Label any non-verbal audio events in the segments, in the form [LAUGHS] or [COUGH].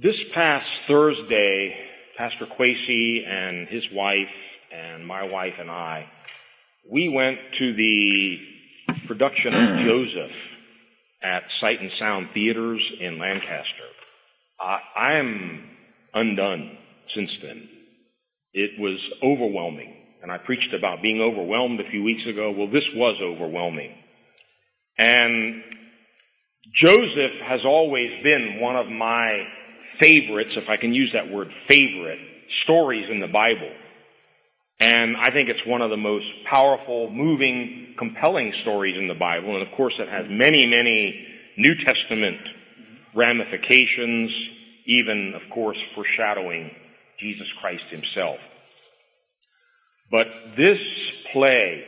This past Thursday, Pastor Quasey and his wife and my wife and I, we went to the production of Joseph at Sight and Sound Theaters in Lancaster. I, I am undone since then. It was overwhelming. And I preached about being overwhelmed a few weeks ago. Well, this was overwhelming. And Joseph has always been one of my favorites, if I can use that word favorite, stories in the Bible. And I think it's one of the most powerful, moving, compelling stories in the Bible. And of course, it has many, many New Testament ramifications, even, of course, foreshadowing Jesus Christ himself. But this play,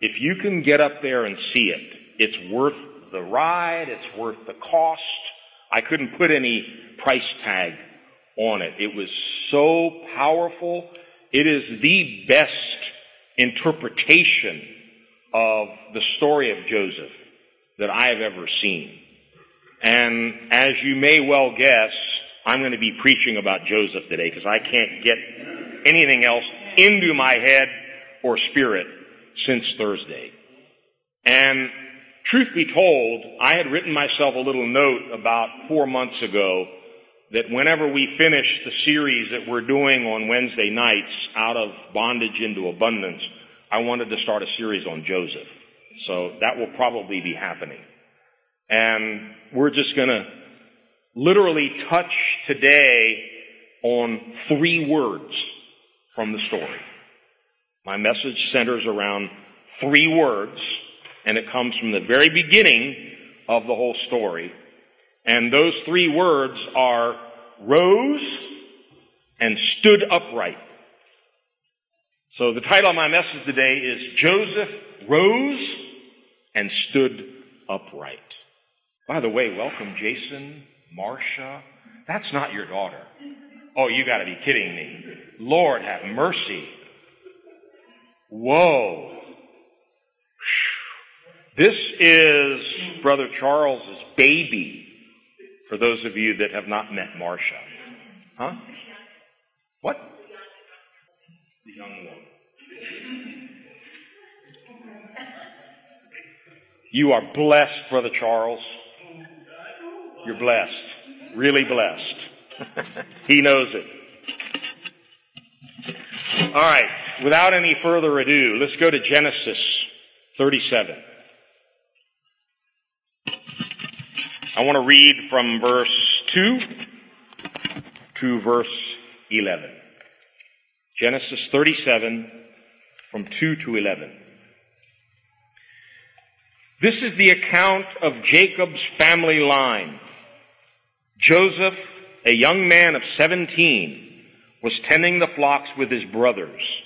if you can get up there and see it, it's worth the ride, it's worth the cost. I couldn't put any price tag on it. It was so powerful. It is the best interpretation of the story of Joseph that I have ever seen. And as you may well guess, I'm going to be preaching about Joseph today because I can't get anything else into my head or spirit since Thursday. And truth be told, I had written myself a little note about four months ago that whenever we finish the series that we're doing on Wednesday nights, Out of Bondage into Abundance, I wanted to start a series on Joseph. So that will probably be happening. And we're just gonna literally touch today on three words from the story. My message centers around three words, and it comes from the very beginning of the whole story. And those three words are rose and stood upright. So the title of my message today is Joseph rose and stood upright. By the way, welcome Jason, Marcia. That's not your daughter. Oh, you gotta be kidding me. Lord have mercy. Whoa. This is Brother Charles's baby, for those of you that have not met Marcia. Huh? What? The young one. You are blessed, Brother Charles. You're blessed. Really blessed. [LAUGHS] he knows it. All right. Without any further ado, let's go to Genesis 37. I want to read from verse 2 to verse 11. Genesis 37 from 2 to 11. This is the account of Jacob's family line. Joseph, a young man of 17, was tending the flocks with his brothers,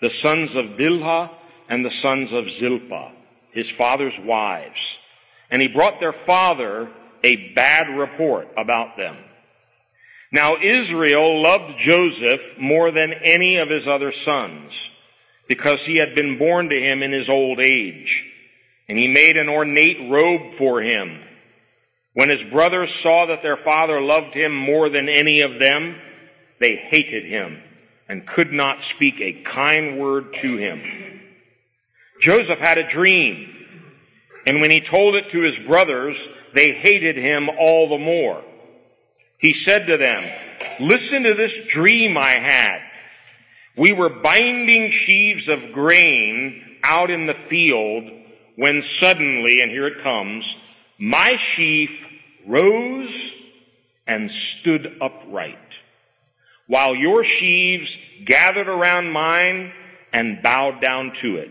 the sons of Bilhah and the sons of Zilpah, his father's wives. And he brought their father a bad report about them. Now Israel loved Joseph more than any of his other sons because he had been born to him in his old age. And he made an ornate robe for him. When his brothers saw that their father loved him more than any of them, they hated him and could not speak a kind word to him. Joseph had a dream, and when he told it to his brothers, they hated him all the more. He said to them, listen to this dream I had. We were binding sheaves of grain out in the field when suddenly, and here it comes, my sheaf rose and stood upright, while your sheaves gathered around mine and bowed down to it.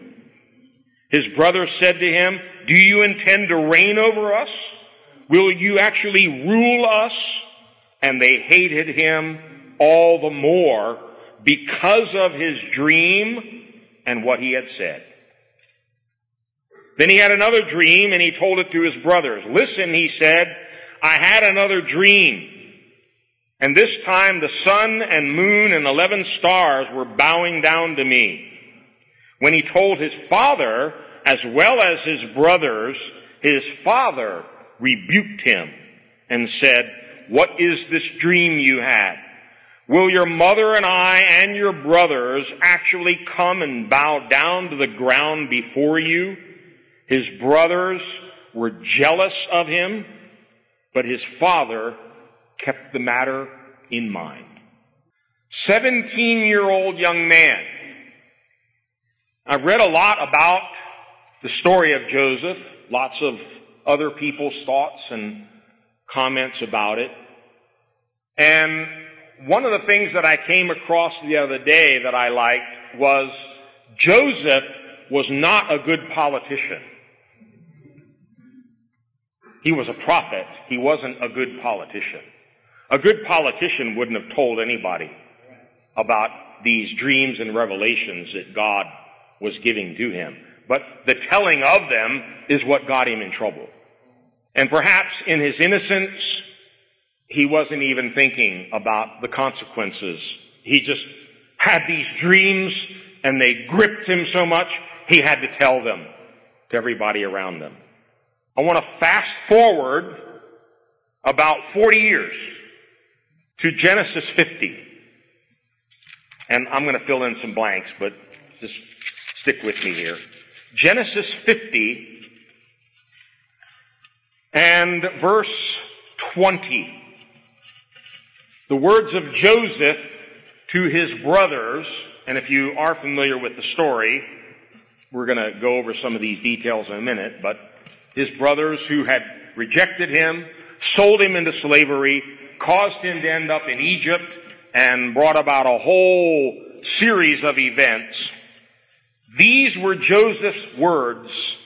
His brothers said to him, Do you intend to reign over us? Will you actually rule us? And they hated him all the more because of his dream and what he had said. Then he had another dream and he told it to his brothers. Listen, he said, I had another dream. And this time the sun and moon and eleven stars were bowing down to me. When he told his father, as well as his brothers, his father rebuked him and said, what is this dream you had? Will your mother and I and your brothers actually come and bow down to the ground before you? His brothers were jealous of him, but his father kept the matter in mind. 17 year old young man. I've read a lot about the story of Joseph, lots of other people's thoughts and comments about it. And one of the things that I came across the other day that I liked was Joseph was not a good politician. He was a prophet. He wasn't a good politician. A good politician wouldn't have told anybody about these dreams and revelations that God was giving to him. But the telling of them is what got him in trouble. And perhaps in his innocence, he wasn't even thinking about the consequences. He just had these dreams and they gripped him so much, he had to tell them to everybody around them. I want to fast forward about 40 years to Genesis 50. And I'm going to fill in some blanks, but just stick with me here. Genesis 50 and verse 20. The words of Joseph to his brothers, and if you are familiar with the story, we're going to go over some of these details in a minute, but his brothers who had rejected him, sold him into slavery, caused him to end up in Egypt, and brought about a whole series of events. These were Joseph's words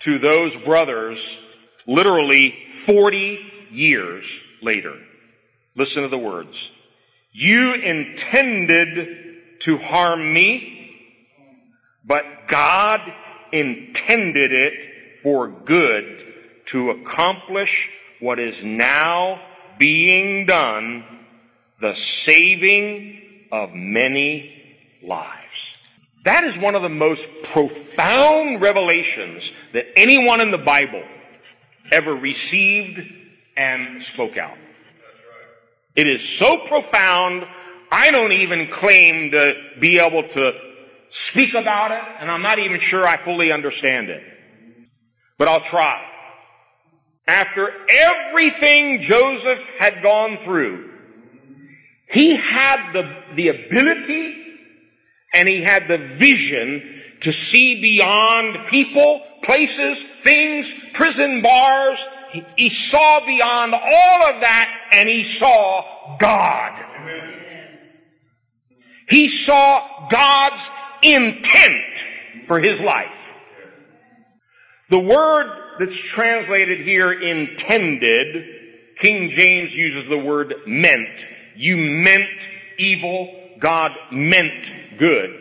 to those brothers literally 40 years later. Listen to the words. You intended to harm me, but God intended it for good to accomplish what is now being done, the saving of many lives. That is one of the most profound revelations that anyone in the Bible ever received and spoke out. It is so profound, I don't even claim to be able to speak about it, and I'm not even sure I fully understand it. But I'll try. After everything Joseph had gone through, he had the, the ability and he had the vision to see beyond people, places, things, prison bars, he, saw beyond all of that and he saw God. He saw God's intent for his life. The word that's translated here intended, King James uses the word meant. You meant evil, God meant good.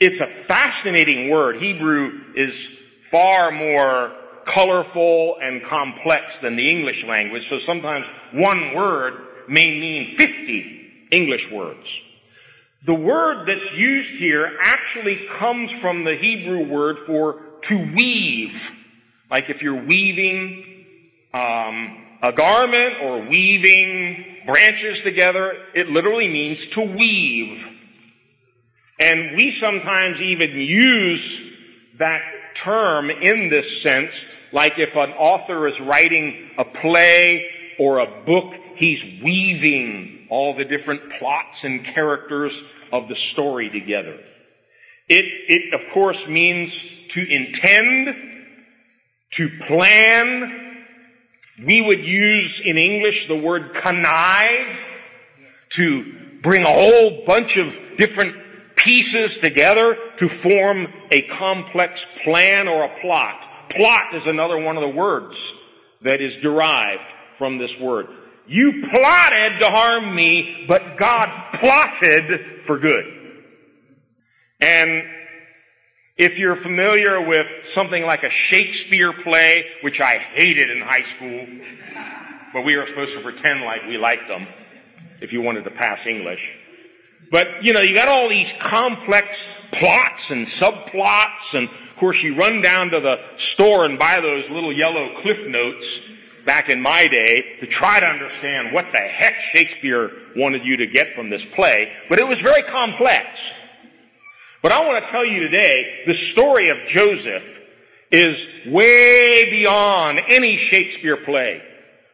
It's a fascinating word. Hebrew is far more colorful and complex than the English language, so sometimes one word may mean 50 English words. The word that's used here actually comes from the Hebrew word for to weave. Like if you're weaving um, a garment or weaving branches together, it literally means to weave. And we sometimes even use that term in this sense, like if an author is writing a play or a book, he's weaving all the different plots and characters of the story together. It, it of course means to intend, to plan. We would use in English the word connive to bring a whole bunch of different pieces together to form a complex plan or a plot. Plot is another one of the words that is derived from this word. You plotted to harm me, but God plotted for good. And if you're familiar with something like a Shakespeare play, which I hated in high school, but we were supposed to pretend like we liked them if you wanted to pass English. But, you know, you got all these complex plots and subplots, and of course you run down to the store and buy those little yellow cliff notes, back in my day to try to understand what the heck Shakespeare wanted you to get from this play, but it was very complex. But I want to tell you today, the story of Joseph is way beyond any Shakespeare play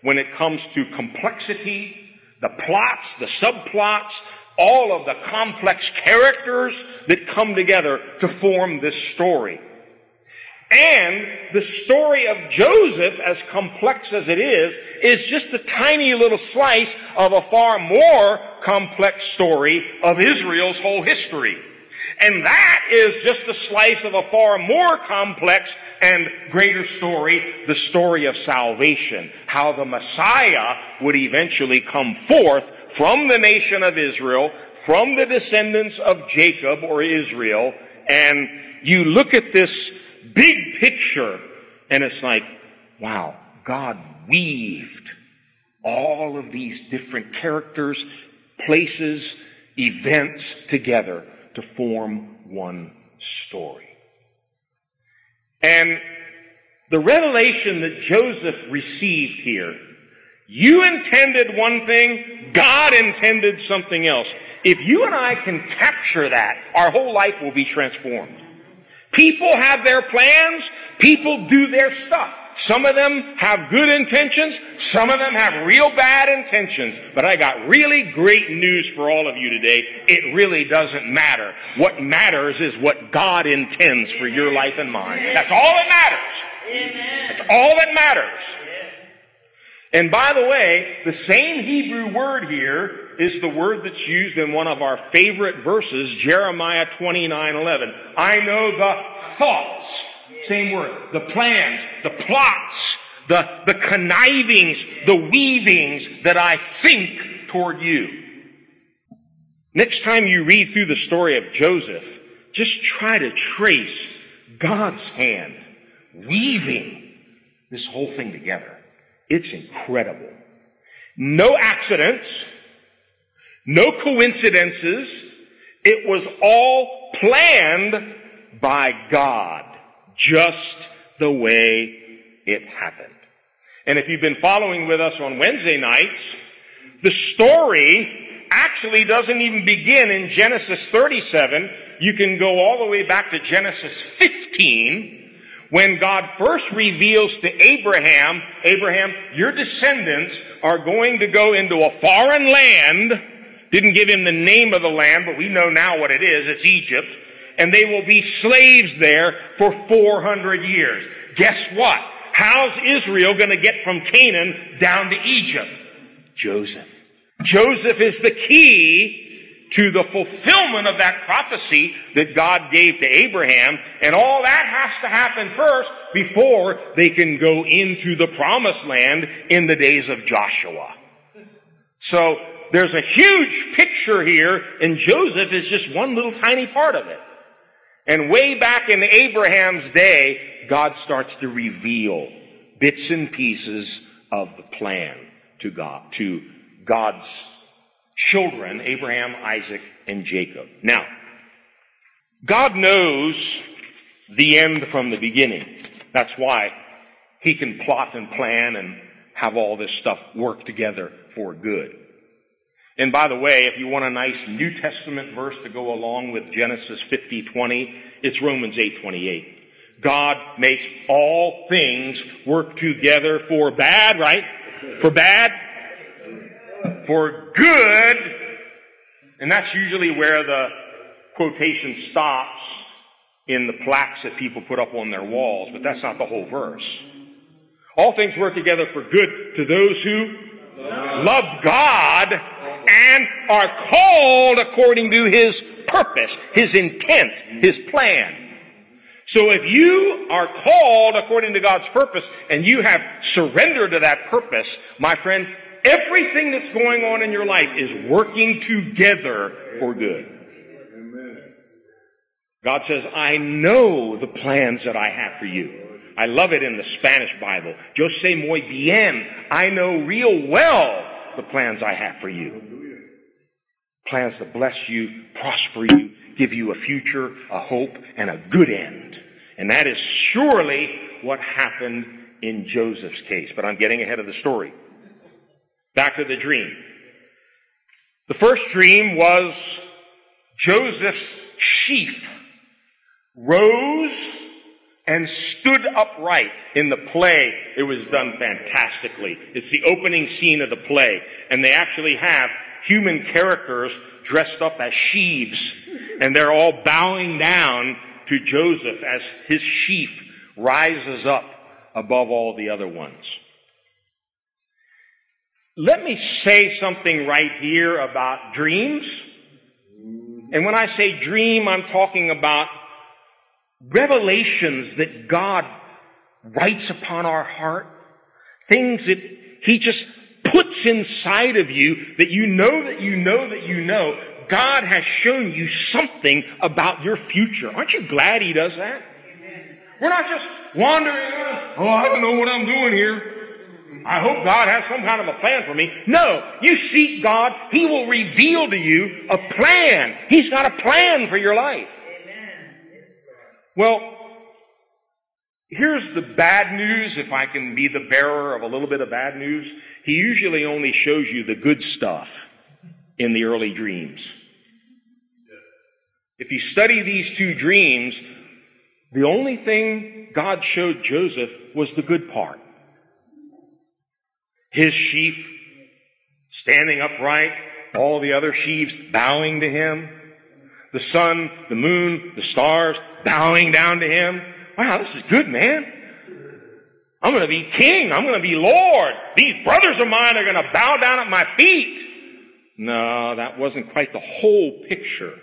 when it comes to complexity, the plots, the subplots, all of the complex characters that come together to form this story. And the story of Joseph, as complex as it is, is just a tiny little slice of a far more complex story of Israel's whole history. And that is just a slice of a far more complex and greater story, the story of salvation. How the Messiah would eventually come forth from the nation of Israel, from the descendants of Jacob or Israel, and you look at this big picture, and it's like, wow, God weaved all of these different characters, places, events together to form one story. And the revelation that Joseph received here, you intended one thing, God intended something else. If you and I can capture that, our whole life will be transformed. People have their plans. People do their stuff. Some of them have good intentions. Some of them have real bad intentions. But I got really great news for all of you today. It really doesn't matter. What matters is what God intends for your life and mine. That's all that matters. That's all that matters. And by the way, the same Hebrew word here is the word that's used in one of our favorite verses, Jeremiah 29, 11. I know the thoughts, same word, the plans, the plots, the, the connivings, the weavings that I think toward you. Next time you read through the story of Joseph, just try to trace God's hand weaving this whole thing together. It's incredible. No accidents, no coincidences. It was all planned by God, just the way it happened. And if you've been following with us on Wednesday nights, the story actually doesn't even begin in Genesis 37. You can go all the way back to Genesis 15, when God first reveals to Abraham, Abraham, your descendants are going to go into a foreign land didn't give him the name of the land, but we know now what it is. It's Egypt. And they will be slaves there for 400 years. Guess what? How's Israel going to get from Canaan down to Egypt? Joseph. Joseph is the key to the fulfillment of that prophecy that God gave to Abraham. And all that has to happen first before they can go into the promised land in the days of Joshua. So there's a huge picture here, and Joseph is just one little tiny part of it. And way back in Abraham's day, God starts to reveal bits and pieces of the plan to God, to God's children, Abraham, Isaac, and Jacob. Now, God knows the end from the beginning. That's why he can plot and plan and have all this stuff work together for good. And by the way, if you want a nice New Testament verse to go along with Genesis 50, 20, it's Romans 8, 28. God makes all things work together for bad, right? For bad, for good. And that's usually where the quotation stops in the plaques that people put up on their walls, but that's not the whole verse. All things work together for good to those who love God and are called according to his purpose, his intent, his plan. So if you are called according to God's purpose and you have surrendered to that purpose, my friend, everything that's going on in your life is working together for good. God says, I know the plans that I have for you. I love it in the Spanish Bible. Yo sé muy bien. I know real well the plans I have for you plans to bless you, prosper you, give you a future, a hope, and a good end. And that is surely what happened in Joseph's case, but I'm getting ahead of the story. Back to the dream. The first dream was Joseph's sheaf rose and stood upright in the play. It was done fantastically. It's the opening scene of the play. And they actually have human characters dressed up as sheaves. And they're all bowing down to Joseph as his sheaf rises up above all the other ones. Let me say something right here about dreams. And when I say dream, I'm talking about revelations that God writes upon our heart. Things that He just puts inside of you that you know that you know that you know. God has shown you something about your future. Aren't you glad He does that? We're not just wandering around, oh, I don't know what I'm doing here. I hope God has some kind of a plan for me. No, you seek God, He will reveal to you a plan. He's got a plan for your life. Well, here's the bad news, if I can be the bearer of a little bit of bad news. He usually only shows you the good stuff in the early dreams. If you study these two dreams, the only thing God showed Joseph was the good part. His sheaf standing upright, all the other sheaves bowing to him, the sun, the moon, the stars bowing down to him. Wow, this is good, man. I'm going to be king. I'm going to be Lord. These brothers of mine are going to bow down at my feet. No, that wasn't quite the whole picture.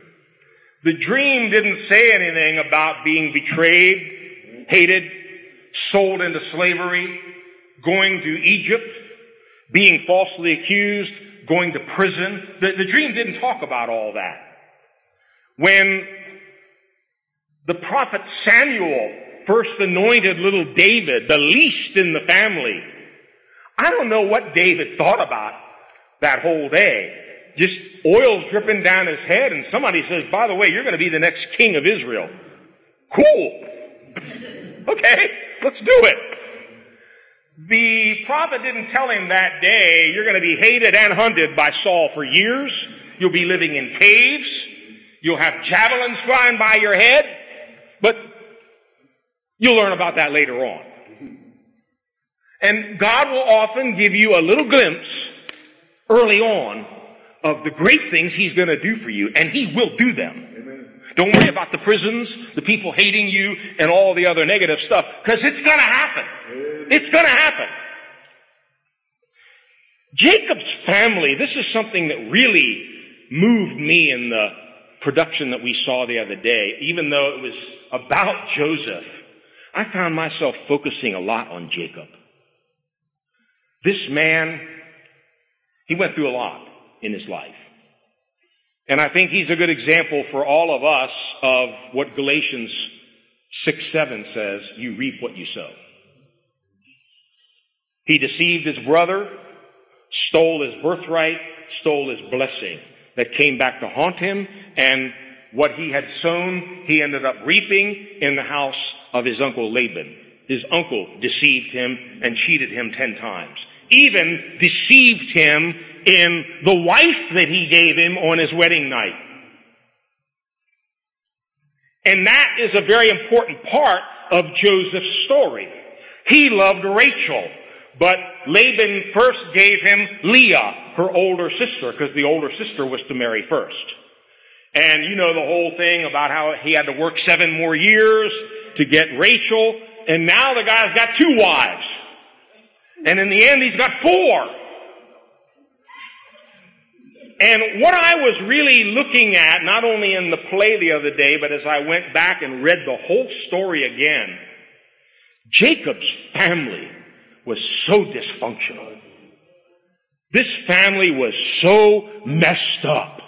The dream didn't say anything about being betrayed, hated, sold into slavery, going to Egypt, being falsely accused, going to prison. The, the dream didn't talk about all that. When the prophet Samuel first anointed little David, the least in the family, I don't know what David thought about that whole day just oil's dripping down his head, and somebody says, by the way, you're going to be the next king of Israel. Cool. [LAUGHS] okay, let's do it. The prophet didn't tell him that day, you're going to be hated and hunted by Saul for years. You'll be living in caves. You'll have javelins flying by your head. But you'll learn about that later on. And God will often give you a little glimpse early on of the great things He's going to do for you, and He will do them. Amen. Don't worry about the prisons, the people hating you, and all the other negative stuff, because it's going to happen. It's going to happen. Jacob's family, this is something that really moved me in the production that we saw the other day, even though it was about Joseph. I found myself focusing a lot on Jacob. This man, he went through a lot in his life. And I think he's a good example for all of us of what Galatians 6 7 says you reap what you sow. He deceived his brother, stole his birthright, stole his blessing that came back to haunt him, and what he had sown, he ended up reaping in the house of his uncle Laban. His uncle deceived him and cheated him ten times even deceived him in the wife that he gave him on his wedding night. And that is a very important part of Joseph's story. He loved Rachel, but Laban first gave him Leah, her older sister, because the older sister was to marry first. And you know the whole thing about how he had to work seven more years to get Rachel, and now the guy's got two wives. And in the end, he's got four. And what I was really looking at, not only in the play the other day, but as I went back and read the whole story again, Jacob's family was so dysfunctional. This family was so messed up.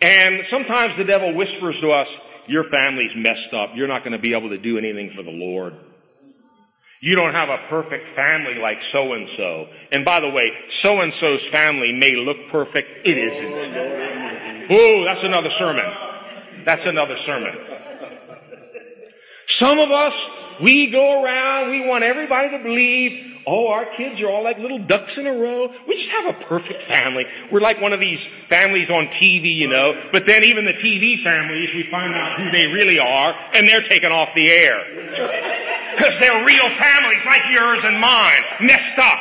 And sometimes the devil whispers to us, your family's messed up. You're not going to be able to do anything for the Lord. You don't have a perfect family like so and so. And by the way, so and so's family may look perfect. It isn't. Oh, that's another sermon. That's another sermon. Some of us, we go around, we want everybody to believe, oh, our kids are all like little ducks in a row. We just have a perfect family. We're like one of these families on TV, you know. But then even the TV families, we find out who they really are, and they're taken off the air. [LAUGHS] Because they're real families like yours and mine, messed up.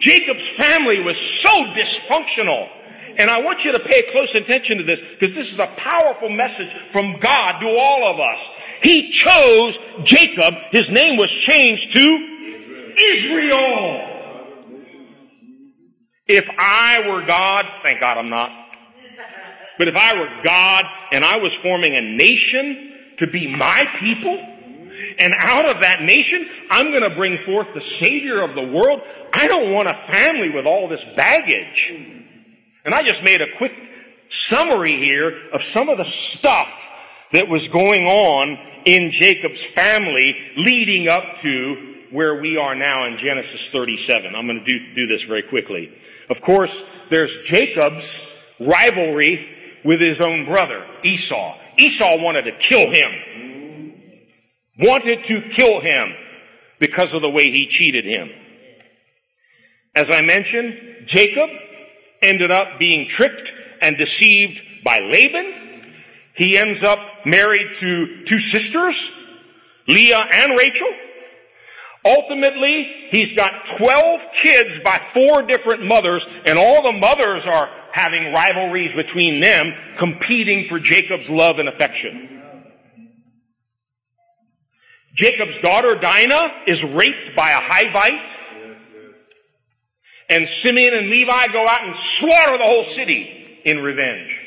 Jacob's family was so dysfunctional. And I want you to pay close attention to this because this is a powerful message from God to all of us. He chose Jacob. His name was changed to Israel. If I were God, thank God I'm not. But if I were God and I was forming a nation to be my people, and out of that nation, I'm going to bring forth the Savior of the world. I don't want a family with all this baggage. And I just made a quick summary here of some of the stuff that was going on in Jacob's family leading up to where we are now in Genesis 37. I'm going to do, do this very quickly. Of course, there's Jacob's rivalry with his own brother, Esau. Esau wanted to kill him. Wanted to kill him because of the way he cheated him. As I mentioned, Jacob ended up being tricked and deceived by Laban. He ends up married to two sisters, Leah and Rachel. Ultimately, he's got 12 kids by four different mothers, and all the mothers are having rivalries between them, competing for Jacob's love and affection. Jacob's daughter Dinah is raped by a Hivite and Simeon and Levi go out and slaughter the whole city in revenge.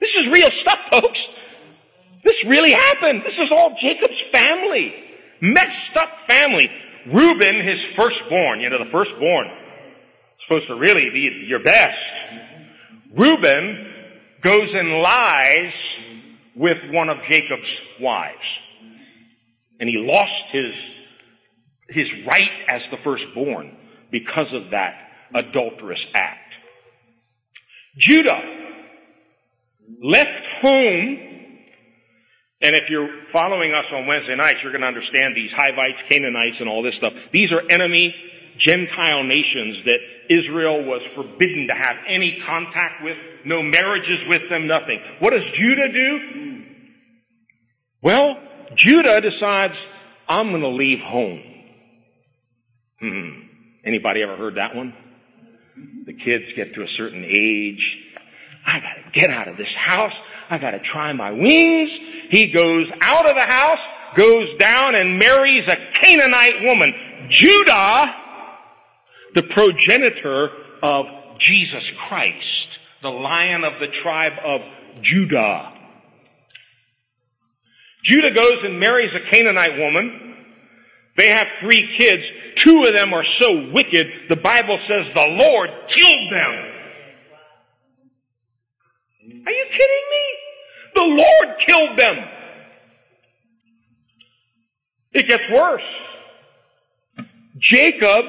This is real stuff, folks. This really happened. This is all Jacob's family. Messed up family. Reuben, his firstborn, you know, the firstborn, supposed to really be your best. Reuben goes and lies with one of Jacob's wives. And he lost his, his right as the firstborn because of that adulterous act. Judah left home, and if you're following us on Wednesday nights, you're going to understand these Hivites, Canaanites, and all this stuff. These are enemy Gentile nations that Israel was forbidden to have any contact with, no marriages with them, nothing. What does Judah do? Well, Judah decides, I'm going to leave home. Hmm. Anybody ever heard that one? The kids get to a certain age. I gotta get out of this house. I gotta try my wings. He goes out of the house, goes down and marries a Canaanite woman. Judah, the progenitor of Jesus Christ, the lion of the tribe of Judah. Judah goes and marries a Canaanite woman. They have three kids. Two of them are so wicked, the Bible says the Lord killed them. Are you kidding me? The Lord killed them. It gets worse. Jacob,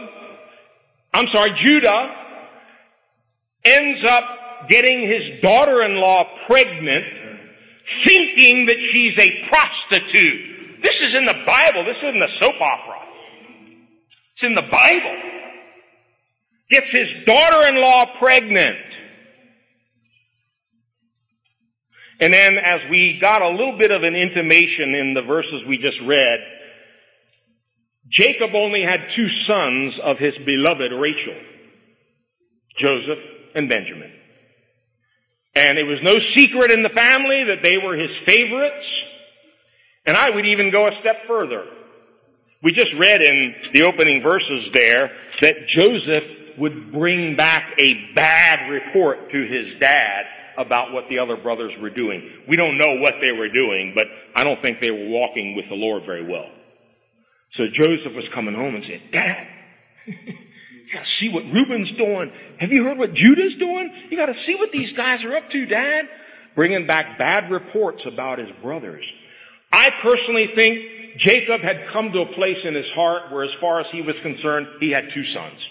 I'm sorry, Judah ends up getting his daughter-in-law pregnant thinking that she's a prostitute. This is in the Bible. This isn't a soap opera. It's in the Bible. Gets his daughter-in-law pregnant. And then as we got a little bit of an intimation in the verses we just read, Jacob only had two sons of his beloved Rachel, Joseph and Benjamin. And it was no secret in the family that they were his favorites. And I would even go a step further. We just read in the opening verses there that Joseph would bring back a bad report to his dad about what the other brothers were doing. We don't know what they were doing, but I don't think they were walking with the Lord very well. So Joseph was coming home and said, Dad, [LAUGHS] you gotta see what Reuben's doing. Have you heard what Judah's doing? You gotta see what these guys are up to, Dad. Bringing back bad reports about his brothers. I personally think Jacob had come to a place in his heart where, as far as he was concerned, he had two sons.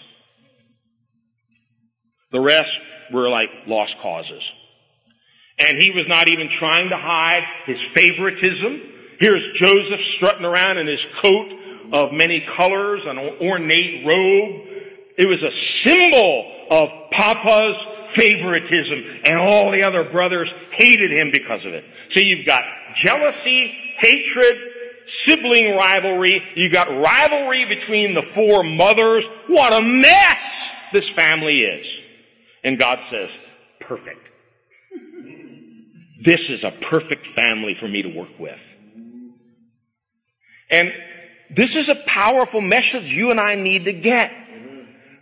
The rest were like lost causes. And he was not even trying to hide his favoritism. Here's Joseph strutting around in his coat of many colors, an ornate robe. It was a symbol of Papa's favoritism, and all the other brothers hated him because of it. So you've got jealousy, hatred, sibling rivalry. You got rivalry between the four mothers. What a mess this family is. And God says, perfect. This is a perfect family for me to work with. And this is a powerful message you and I need to get.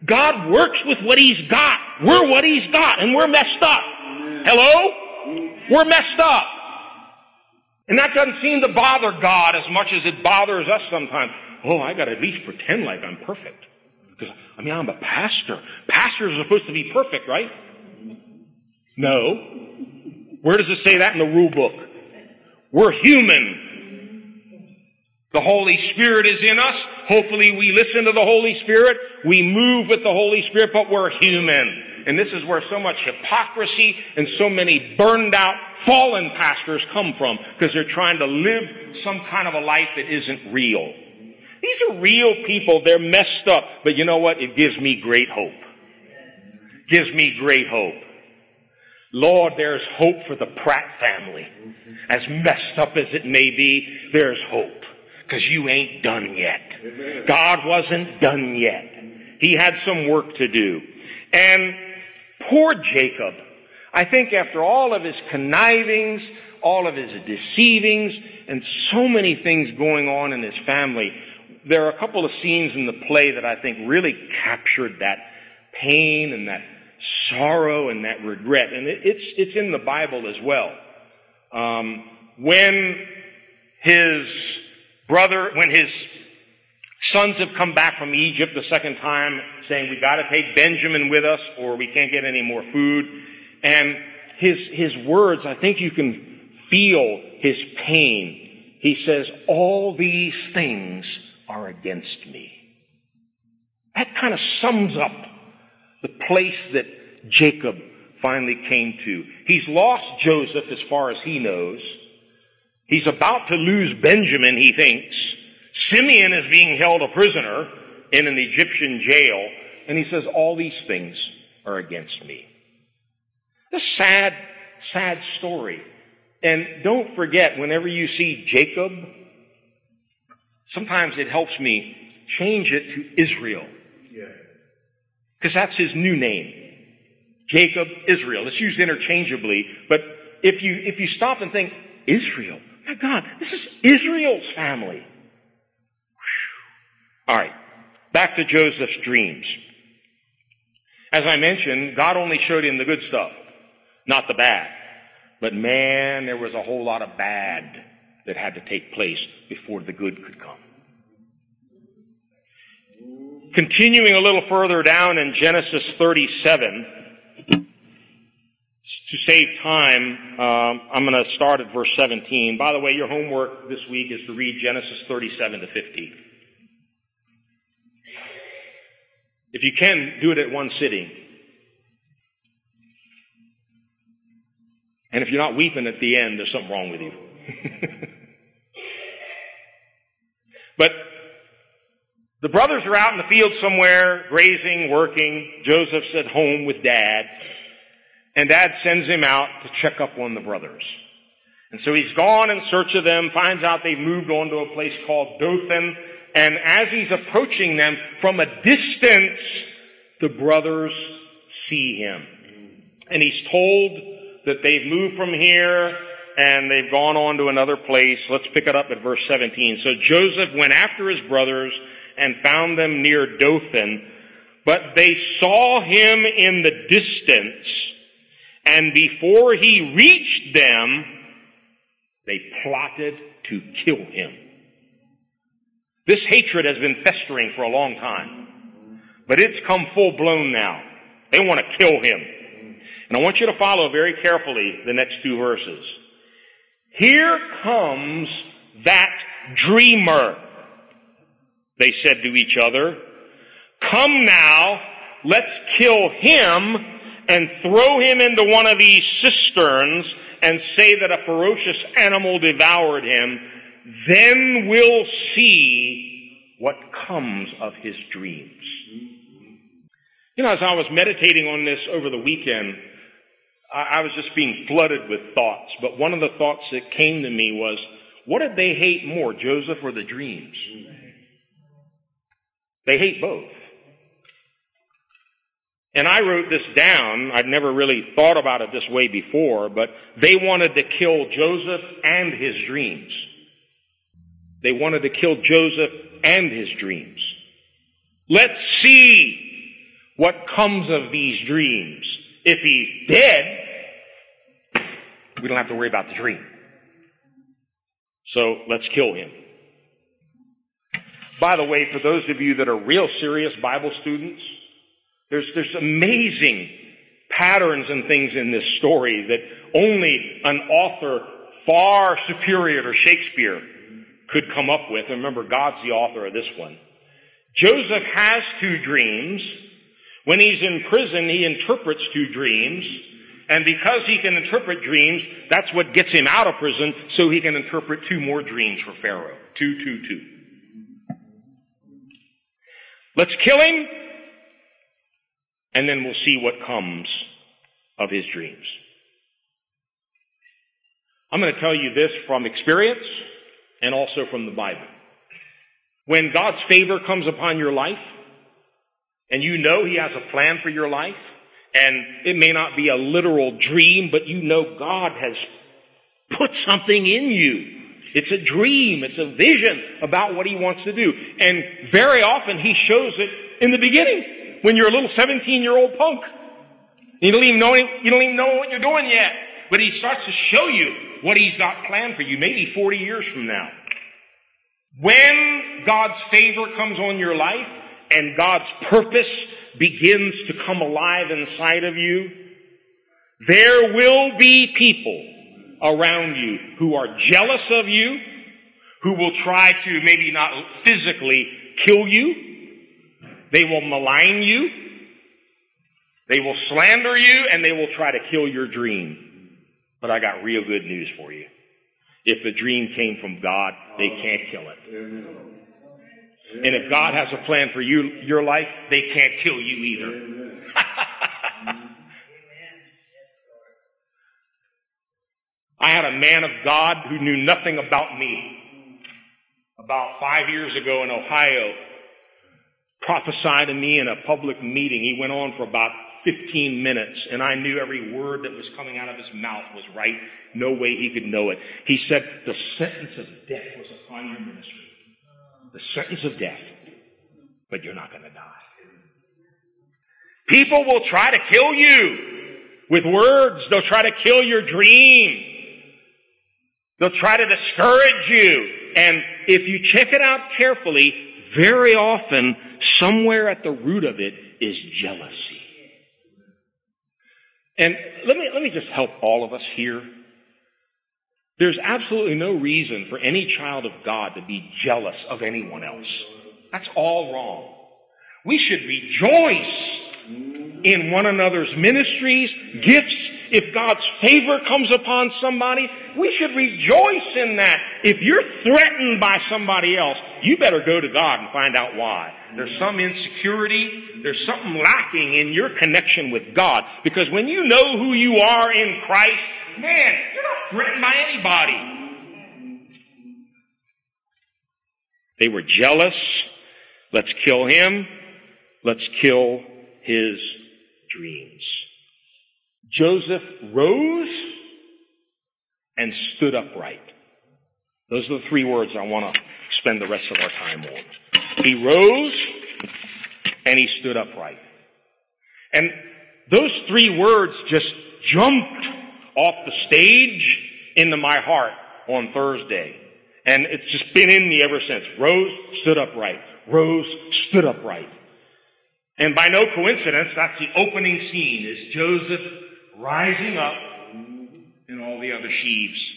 God works with what He's got. We're what He's got, and we're messed up. Hello? We're messed up. And that doesn't seem to bother God as much as it bothers us sometimes. Oh, I gotta at least pretend like I'm perfect. Because, I mean, I'm a pastor. Pastors are supposed to be perfect, right? No. Where does it say that in the rule book? We're human. The Holy Spirit is in us. Hopefully we listen to the Holy Spirit. We move with the Holy Spirit, but we're human. And this is where so much hypocrisy and so many burned out, fallen pastors come from because they're trying to live some kind of a life that isn't real. These are real people. They're messed up. But you know what? It gives me great hope. Gives me great hope. Lord, there's hope for the Pratt family. As messed up as it may be, there's hope. Cause you ain't done yet. God wasn't done yet. He had some work to do. And poor Jacob, I think after all of his connivings, all of his deceivings, and so many things going on in his family, there are a couple of scenes in the play that I think really captured that pain and that sorrow and that regret. And it's, it's in the Bible as well. Um, when his brother, when his sons have come back from Egypt the second time saying, we gotta take Benjamin with us or we can't get any more food. And his, his words, I think you can feel his pain. He says, all these things are against me. That kind of sums up the place that Jacob finally came to. He's lost Joseph as far as he knows. He's about to lose Benjamin, he thinks. Simeon is being held a prisoner in an Egyptian jail, and he says, all these things are against me. A sad, sad story. And don't forget, whenever you see Jacob Sometimes it helps me change it to Israel. Because that's his new name. Jacob, Israel. It's used interchangeably, but if you, if you stop and think, Israel, my God, this is Israel's family. All right. Back to Joseph's dreams. As I mentioned, God only showed him the good stuff, not the bad. But man, there was a whole lot of bad that had to take place before the good could come. Continuing a little further down in Genesis 37, to save time, um, I'm going to start at verse 17. By the way, your homework this week is to read Genesis 37 to 50. If you can, do it at one sitting. And if you're not weeping at the end, there's something wrong with you. [LAUGHS] but the brothers are out in the field somewhere, grazing, working. Joseph's at home with dad. And dad sends him out to check up on the brothers. And so he's gone in search of them, finds out they've moved on to a place called Dothan. And as he's approaching them from a distance, the brothers see him. And he's told that they've moved from here and they've gone on to another place. Let's pick it up at verse 17. So Joseph went after his brothers and found them near Dothan, but they saw him in the distance, and before he reached them, they plotted to kill him. This hatred has been festering for a long time, but it's come full blown now. They want to kill him. And I want you to follow very carefully the next two verses. Here comes that dreamer, they said to each other. Come now, let's kill him and throw him into one of these cisterns and say that a ferocious animal devoured him, then we'll see what comes of his dreams. You know, as I was meditating on this over the weekend, I, was just being flooded with thoughts. But one of the thoughts that came to me was, what did they hate more, Joseph or the dreams? They hate both. And I wrote this down. I'd never really thought about it this way before, but they wanted to kill Joseph and his dreams. They wanted to kill Joseph and his dreams. Let's see what comes of these dreams. If he's dead, we don't have to worry about the dream. So let's kill him. By the way, for those of you that are real serious Bible students, there's, there's amazing patterns and things in this story that only an author far superior to Shakespeare could come up with. And remember, God's the author of this one. Joseph has two dreams. When he's in prison, he interprets two dreams. And because he can interpret dreams, that's what gets him out of prison so he can interpret two more dreams for Pharaoh. Two, two, two. Let's kill him, and then we'll see what comes of his dreams. I'm going to tell you this from experience and also from the Bible. When God's favor comes upon your life, and you know He has a plan for your life, and it may not be a literal dream, but you know God has put something in you. It's a dream. It's a vision about what he wants to do. And very often he shows it in the beginning when you're a little 17 year old punk. You don't even know, you don't even know what you're doing yet. But he starts to show you what he's got planned for you, maybe 40 years from now. When God's favor comes on your life, and God's purpose begins to come alive inside of you, there will be people around you who are jealous of you, who will try to maybe not physically kill you. They will malign you. They will slander you and they will try to kill your dream. But I got real good news for you. If the dream came from God, they can't kill it. And if God has a plan for you, your life, they can't kill you either. [LAUGHS] I had a man of God who knew nothing about me about five years ago in Ohio prophesied to me in a public meeting. He went on for about 15 minutes and I knew every word that was coming out of his mouth was right. No way he could know it. He said, the sentence of death was upon your ministry the sentence of death, but you're not going to die. People will try to kill you with words. They'll try to kill your dream. They'll try to discourage you. And if you check it out carefully, very often, somewhere at the root of it is jealousy. And let me, let me just help all of us here. There's absolutely no reason for any child of God to be jealous of anyone else. That's all wrong. We should rejoice in one another's ministries, gifts. If God's favor comes upon somebody, we should rejoice in that. If you're threatened by somebody else, you better go to God and find out why. There's some insecurity. There's something lacking in your connection with God. Because when you know who you are in Christ, man, you're not threatened by anybody. They were jealous. Let's kill him. Let's kill his dreams. Joseph rose and stood upright. Those are the three words I want to spend the rest of our time on. He rose and he stood upright. And those three words just jumped off the stage into my heart on Thursday. And it's just been in me ever since. Rose, stood upright. Rose, stood upright. And by no coincidence, that's the opening scene is Joseph rising up and all the other sheaves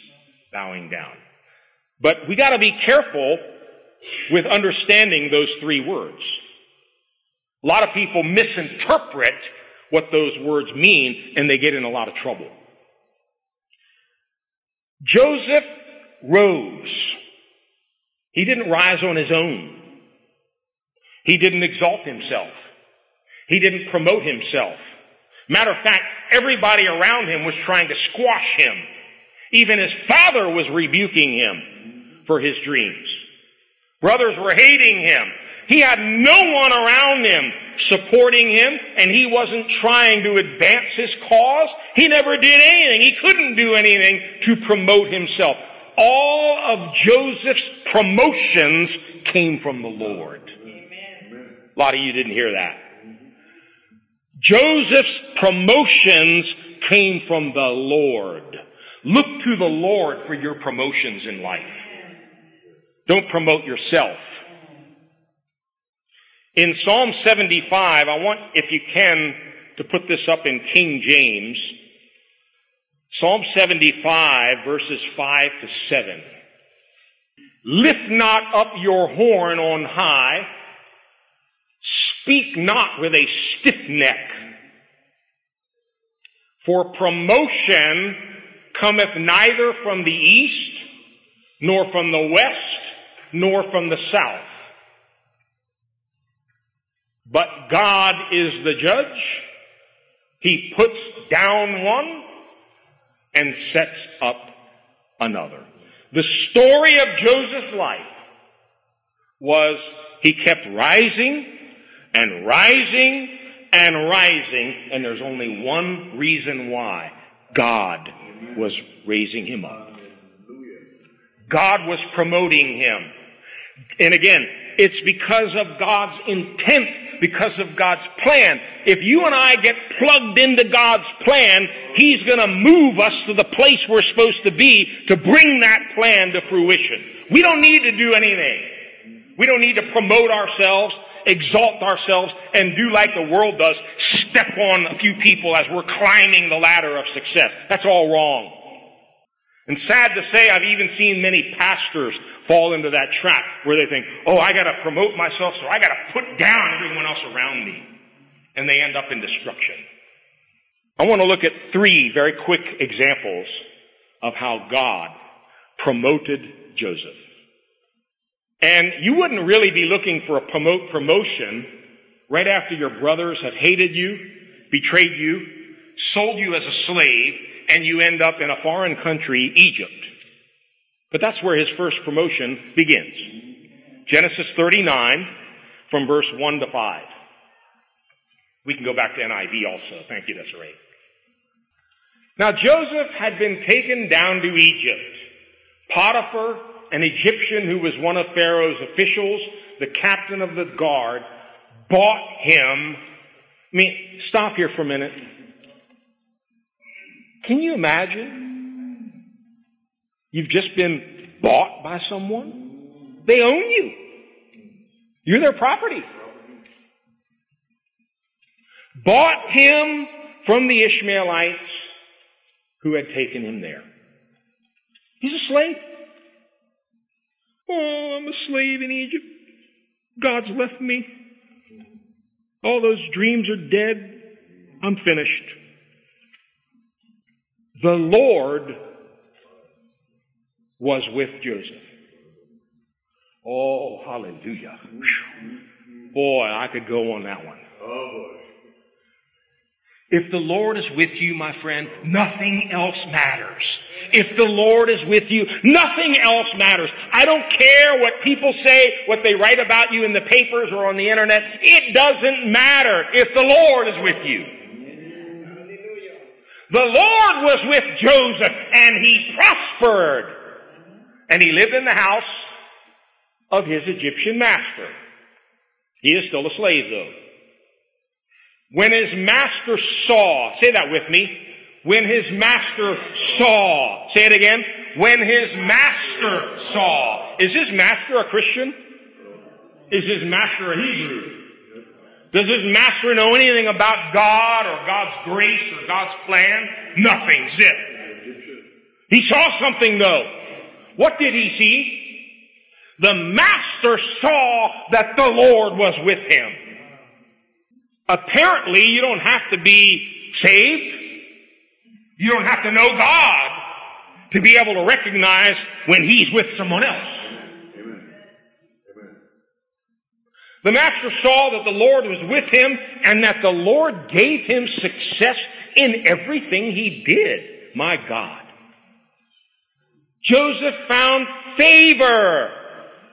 bowing down. But we gotta be careful with understanding those three words. A lot of people misinterpret what those words mean and they get in a lot of trouble. Joseph rose. He didn't rise on his own. He didn't exalt himself. He didn't promote himself. Matter of fact, everybody around him was trying to squash him. Even his father was rebuking him for his dreams. Brothers were hating him. He had no one around him supporting him, and he wasn't trying to advance his cause. He never did anything. He couldn't do anything to promote himself. All of Joseph's promotions came from the Lord. A lot of you didn't hear that. Joseph's promotions came from the Lord. Look to the Lord for your promotions in life. Don't promote yourself. In Psalm 75, I want, if you can, to put this up in King James. Psalm 75 verses 5 to 7. Lift not up your horn on high. Speak not with a stiff neck. For promotion cometh neither from the east, nor from the west, nor from the south. But God is the judge. He puts down one and sets up another. The story of Joseph's life was he kept rising and rising and rising, and there's only one reason why. God was raising him up. God was promoting him. And again, it's because of God's intent, because of God's plan. If you and I get plugged into God's plan, He's gonna move us to the place we're supposed to be to bring that plan to fruition. We don't need to do anything. We don't need to promote ourselves, exalt ourselves, and do like the world does, step on a few people as we're climbing the ladder of success. That's all wrong. And sad to say, I've even seen many pastors fall into that trap where they think, oh, I gotta promote myself, so I gotta put down everyone else around me. And they end up in destruction. I want to look at three very quick examples of how God promoted Joseph. And you wouldn't really be looking for a promote promotion right after your brothers have hated you, betrayed you, sold you as a slave, and you end up in a foreign country, Egypt. But that's where his first promotion begins. Genesis 39 from verse 1 to 5. We can go back to NIV also. Thank you, Desiree. Now Joseph had been taken down to Egypt. Potiphar, an Egyptian who was one of Pharaoh's officials, the captain of the guard, bought him. I mean, stop here for a minute. Can you imagine? You've just been bought by someone. They own you. You're their property. Bought him from the Ishmaelites who had taken him there. He's a slave. Oh, I'm a slave in Egypt. God's left me. All those dreams are dead. I'm finished. The Lord was with Joseph. Oh, hallelujah. Boy, I could go on that one. Oh, If the Lord is with you, my friend, nothing else matters. If the Lord is with you, nothing else matters. I don't care what people say, what they write about you in the papers or on the internet. It doesn't matter if the Lord is with you. The Lord was with Joseph and he prospered. And he lived in the house of his Egyptian master. He is still a slave though. When his master saw, say that with me, when his master saw, say it again, when his master saw. Is his master a Christian? Is his master a Hebrew? Does his master know anything about God or God's grace or God's plan? Nothing. Zip. He saw something though. What did he see? The master saw that the Lord was with him. Apparently, you don't have to be saved. You don't have to know God to be able to recognize when He's with someone else. The master saw that the Lord was with him and that the Lord gave him success in everything he did. My God. Joseph found favor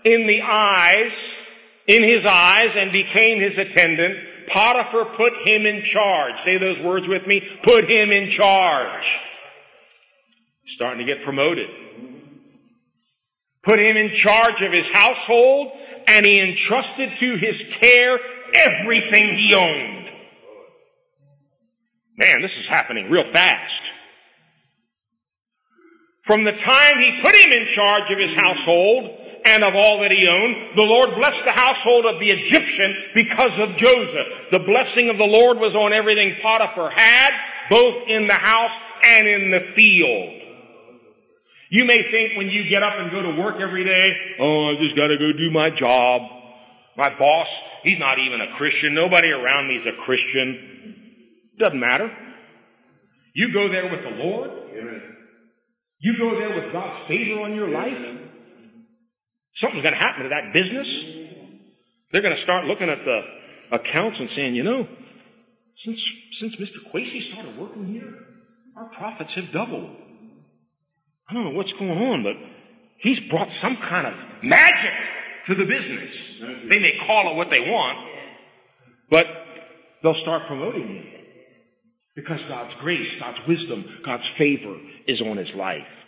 in the eyes, in his eyes and became his attendant. Potiphar put him in charge. Say those words with me. Put him in charge. Starting to get promoted. Put him in charge of his household and he entrusted to his care everything he owned. Man, this is happening real fast. From the time he put him in charge of his household and of all that he owned, the Lord blessed the household of the Egyptian because of Joseph. The blessing of the Lord was on everything Potiphar had, both in the house and in the field. You may think when you get up and go to work every day, oh, I just gotta go do my job. My boss, he's not even a Christian. Nobody around me is a Christian. Doesn't matter. You go there with the Lord. You go there with God's favor on your life. Something's going to happen to that business. They're going to start looking at the accounts and saying, you know, since, since Mr. Quasey started working here, our profits have doubled. I don't know what's going on, but he's brought some kind of magic to the business. They may call it what they want, but they'll start promoting him. Because God's grace, God's wisdom, God's favor is on his life.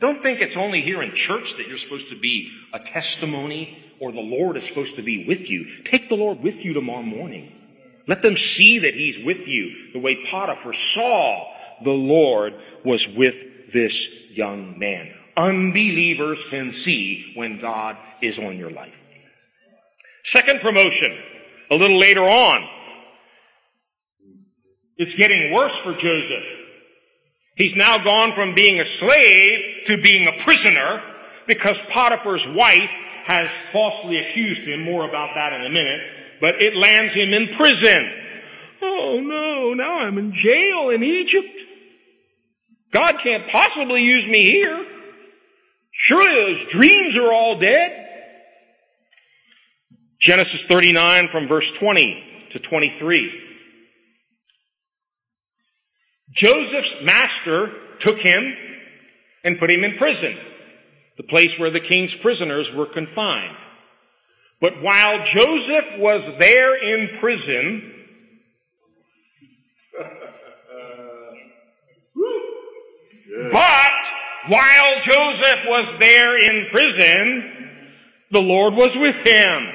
Don't think it's only here in church that you're supposed to be a testimony or the Lord is supposed to be with you. Take the Lord with you tomorrow morning. Let them see that he's with you the way Potiphar saw the Lord was with this young man. Unbelievers can see when God is on your life. Second promotion, a little later on. It's getting worse for Joseph. He's now gone from being a slave to being a prisoner because Potiphar's wife has falsely accused him. More about that in a minute. But it lands him in prison. Oh no, now I'm in jail in Egypt. God can't possibly use me here. Surely those dreams are all dead. Genesis 39 from verse 20 to 23. Joseph's master took him and put him in prison, the place where the king's prisoners were confined. But while Joseph was there in prison, But while Joseph was there in prison, the Lord was with him.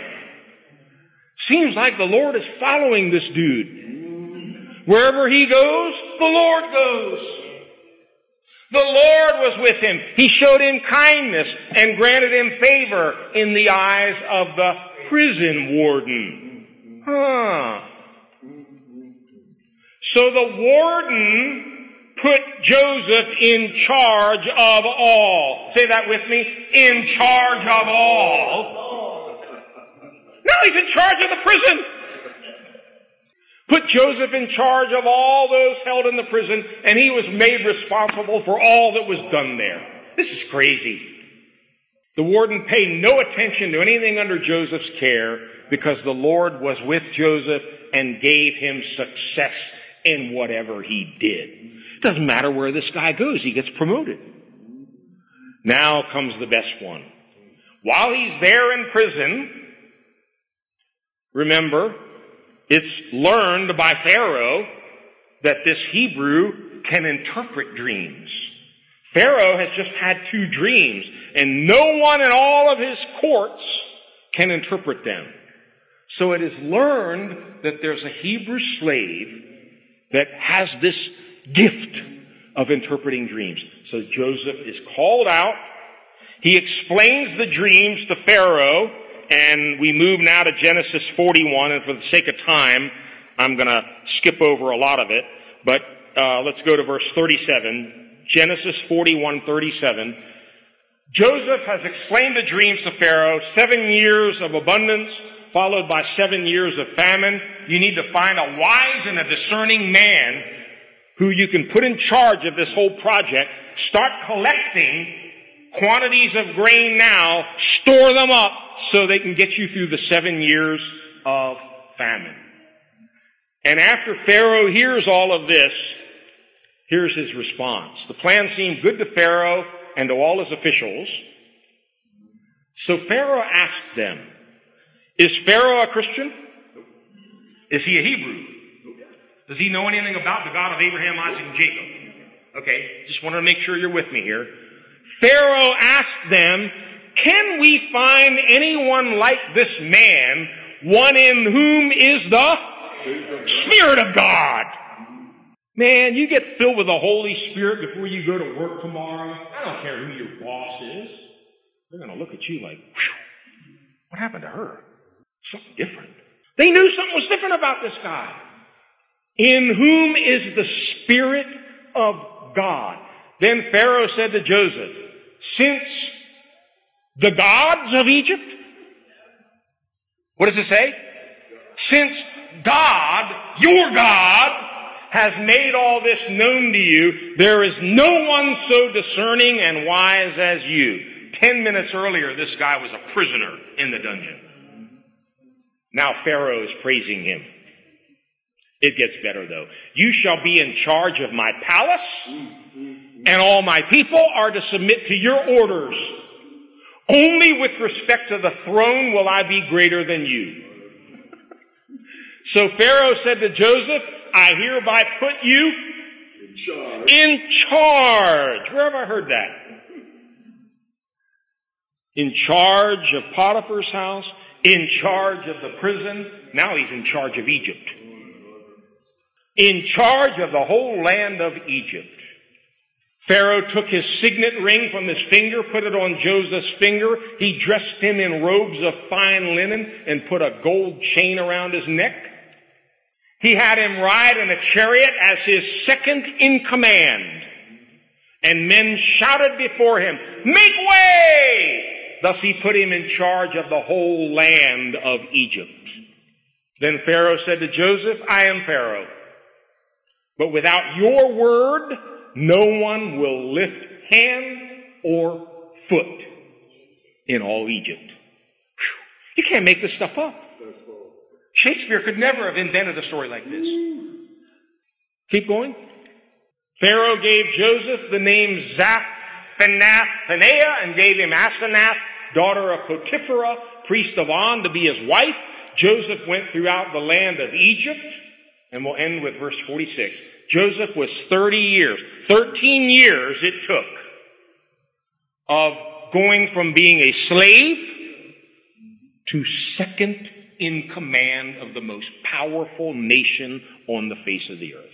Seems like the Lord is following this dude. Wherever he goes, the Lord goes. The Lord was with him. He showed him kindness and granted him favor in the eyes of the prison warden. Huh. So the warden put Joseph in charge of all. Say that with me. In charge of all. Now he's in charge of the prison. Put Joseph in charge of all those held in the prison, and he was made responsible for all that was done there. This is crazy. The warden paid no attention to anything under Joseph's care because the Lord was with Joseph and gave him success in whatever he did. Doesn't matter where this guy goes, he gets promoted. Now comes the best one. While he's there in prison, remember, it's learned by Pharaoh that this Hebrew can interpret dreams. Pharaoh has just had two dreams, and no one in all of his courts can interpret them. So it is learned that there's a Hebrew slave that has this gift of interpreting dreams. So Joseph is called out. He explains the dreams to Pharaoh, and we move now to Genesis 41, and for the sake of time, I'm gonna skip over a lot of it, but uh, let's go to verse 37. Genesis 41, 37. Joseph has explained the dreams to Pharaoh, seven years of abundance, followed by seven years of famine. You need to find a wise and a discerning man who you can put in charge of this whole project. Start collecting quantities of grain now, store them up so they can get you through the seven years of famine. And after Pharaoh hears all of this, here's his response. The plan seemed good to Pharaoh and to all his officials. So Pharaoh asked them, is Pharaoh a Christian? Is he a Hebrew? Does he know anything about the God of Abraham, Isaac, and Jacob? Okay, just want to make sure you're with me here. Pharaoh asked them, can we find anyone like this man, one in whom is the Spirit of God? Man, you get filled with the Holy Spirit before you go to work tomorrow. I don't care who your boss is. They're going to look at you like, what happened to her? Something different. They knew something was different about this guy. In whom is the Spirit of God. Then Pharaoh said to Joseph, since the gods of Egypt, what does it say? Since God, your God, has made all this known to you, there is no one so discerning and wise as you. Ten minutes earlier, this guy was a prisoner in the dungeon. Now Pharaoh is praising him. It gets better though. You shall be in charge of my palace and all my people are to submit to your orders. Only with respect to the throne will I be greater than you. So Pharaoh said to Joseph, I hereby put you In charge. in charge. Where have I heard that? In charge of Potiphar's house, in charge of the prison. Now he's in charge of Egypt. In charge of the whole land of Egypt. Pharaoh took his signet ring from his finger, put it on Joseph's finger. He dressed him in robes of fine linen and put a gold chain around his neck. He had him ride in a chariot as his second in command. And men shouted before him, make way! Thus he put him in charge of the whole land of Egypt. Then Pharaoh said to Joseph, I am Pharaoh. But without your word, no one will lift hand or foot in all Egypt. Whew. You can't make this stuff up. Shakespeare could never have invented a story like this. Keep going. Pharaoh gave Joseph the name Zaphenath-Paneah and gave him Asenath, daughter of Potiphera, priest of On, to be his wife. Joseph went throughout the land of Egypt, and we'll end with verse 46. Joseph was 30 years, 13 years it took of going from being a slave to second in command of the most powerful nation on the face of the earth.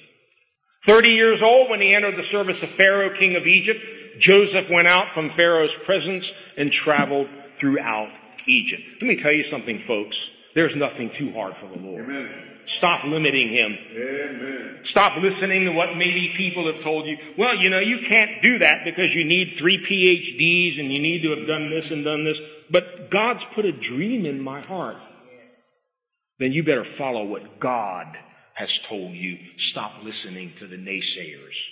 30 years old when he entered the service of Pharaoh, king of Egypt, Joseph went out from Pharaoh's presence and traveled throughout Egypt. Let me tell you something, folks. There's nothing too hard for the Lord. Amen. Stop limiting him. Amen. Stop listening to what maybe people have told you. Well, you know, you can't do that because you need three PhDs and you need to have done this and done this. But God's put a dream in my heart. Then you better follow what God has told you. Stop listening to the naysayers.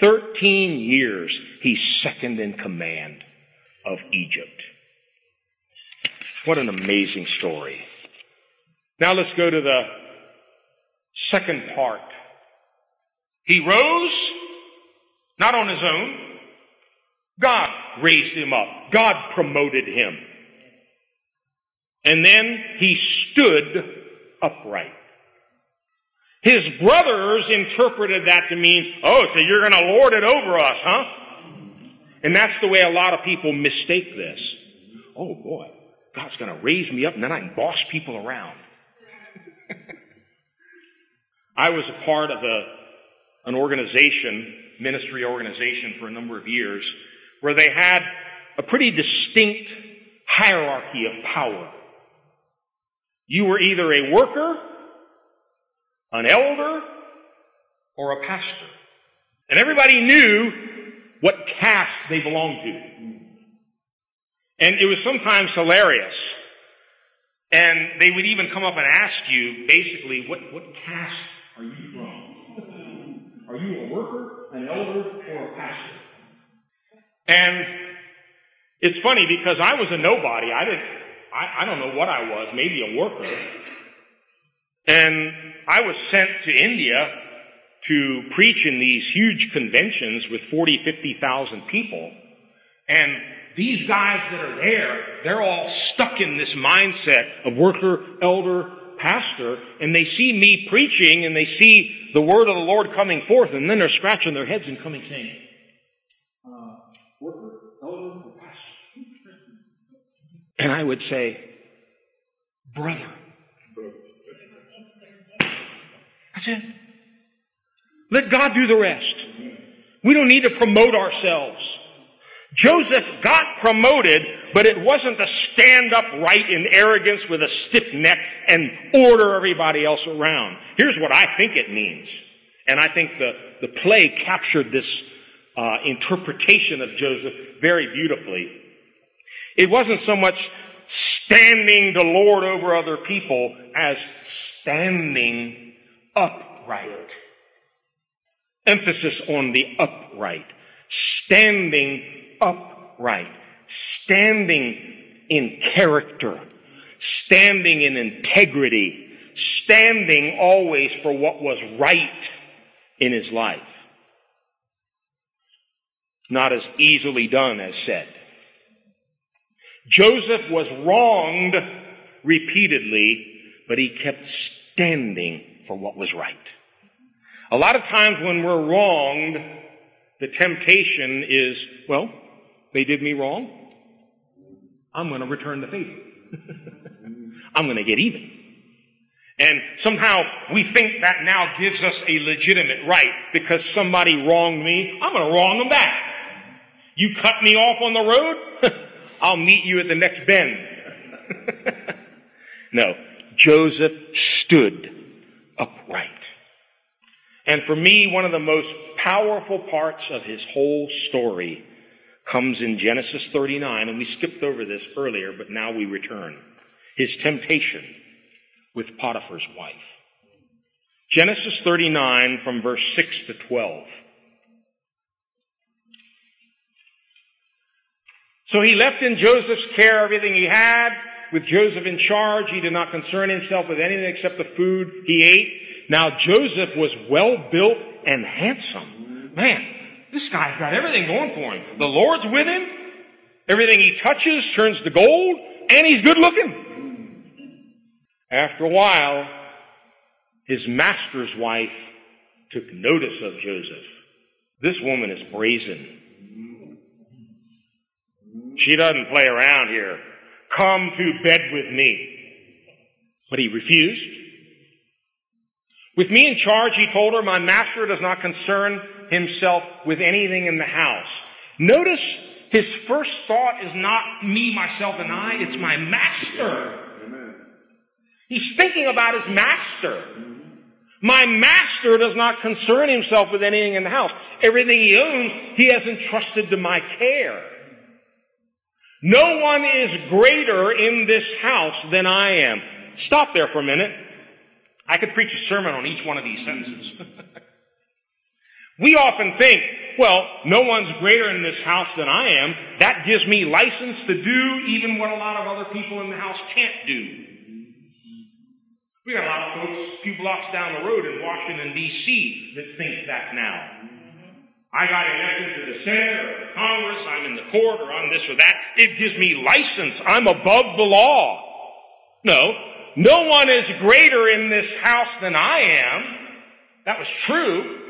13 years he's second in command of Egypt. What an amazing story. Now let's go to the second part. He rose, not on his own. God raised him up. God promoted him. And then he stood upright. His brothers interpreted that to mean, oh, so you're going to lord it over us, huh? And that's the way a lot of people mistake this. Oh boy, God's going to raise me up and then I can boss people around. [LAUGHS] I was a part of a, an organization, ministry organization for a number of years, where they had a pretty distinct hierarchy of power. You were either a worker, an elder, or a pastor. And everybody knew what caste they belonged to. And it was sometimes hilarious And they would even come up and ask you, basically, what, what caste are you from? [LAUGHS] Are you a worker, an elder, or a pastor? And it's funny because I was a nobody. I didn't, I, I don't know what I was, maybe a worker. And I was sent to India to preach in these huge conventions with 40, 50,000 people. And these guys that are there, they're all stuck in this mindset of worker, elder, pastor, and they see me preaching and they see the word of the Lord coming forth, and then they're scratching their heads and coming saying, uh, worker, elder, or pastor? And I would say, brother. That's it. Let God do the rest. We don't need to promote ourselves. Joseph got promoted, but it wasn't to stand up right in arrogance with a stiff neck and order everybody else around. Here's what I think it means. And I think the, the play captured this uh, interpretation of Joseph very beautifully. It wasn't so much standing to lord over other people as standing upright. Emphasis on the upright. Standing upright. Standing in character. Standing in integrity. Standing always for what was right in his life. Not as easily done as said. Joseph was wronged repeatedly, but he kept standing for what was right. A lot of times when we're wronged, the temptation is, well, they did me wrong. I'm going to return the favor. [LAUGHS] I'm going to get even. And somehow we think that now gives us a legitimate right because somebody wronged me. I'm going to wrong them back. You cut me off on the road. [LAUGHS] I'll meet you at the next bend. [LAUGHS] no, Joseph stood upright. And for me, one of the most powerful parts of his whole story comes in Genesis 39, and we skipped over this earlier, but now we return. His temptation with Potiphar's wife. Genesis 39 from verse 6 to 12. So he left in Joseph's care everything he had. With Joseph in charge, he did not concern himself with anything except the food he ate. Now Joseph was well built and handsome. Man, this guy's got everything going for him. The Lord's with him. Everything he touches turns to gold, and he's good looking. After a while, his master's wife took notice of Joseph. This woman is brazen. She doesn't play around here. Come to bed with me. But he refused. With me in charge, he told her, my master does not concern himself with anything in the house. Notice his first thought is not me, myself, and I, it's my master. Amen. He's thinking about his master. My master does not concern himself with anything in the house. Everything he owns, he has entrusted to my care. No one is greater in this house than I am. Stop there for a minute. I could preach a sermon on each one of these sentences. [LAUGHS] we often think, well, no one's greater in this house than I am. That gives me license to do even what a lot of other people in the house can't do. We got a lot of folks a few blocks down the road in Washington, D.C. that think that now. I got elected to the Senate or the Congress, I'm in the court or I'm this or that. It gives me license. I'm above the law. No, no one is greater in this house than I am. That was true.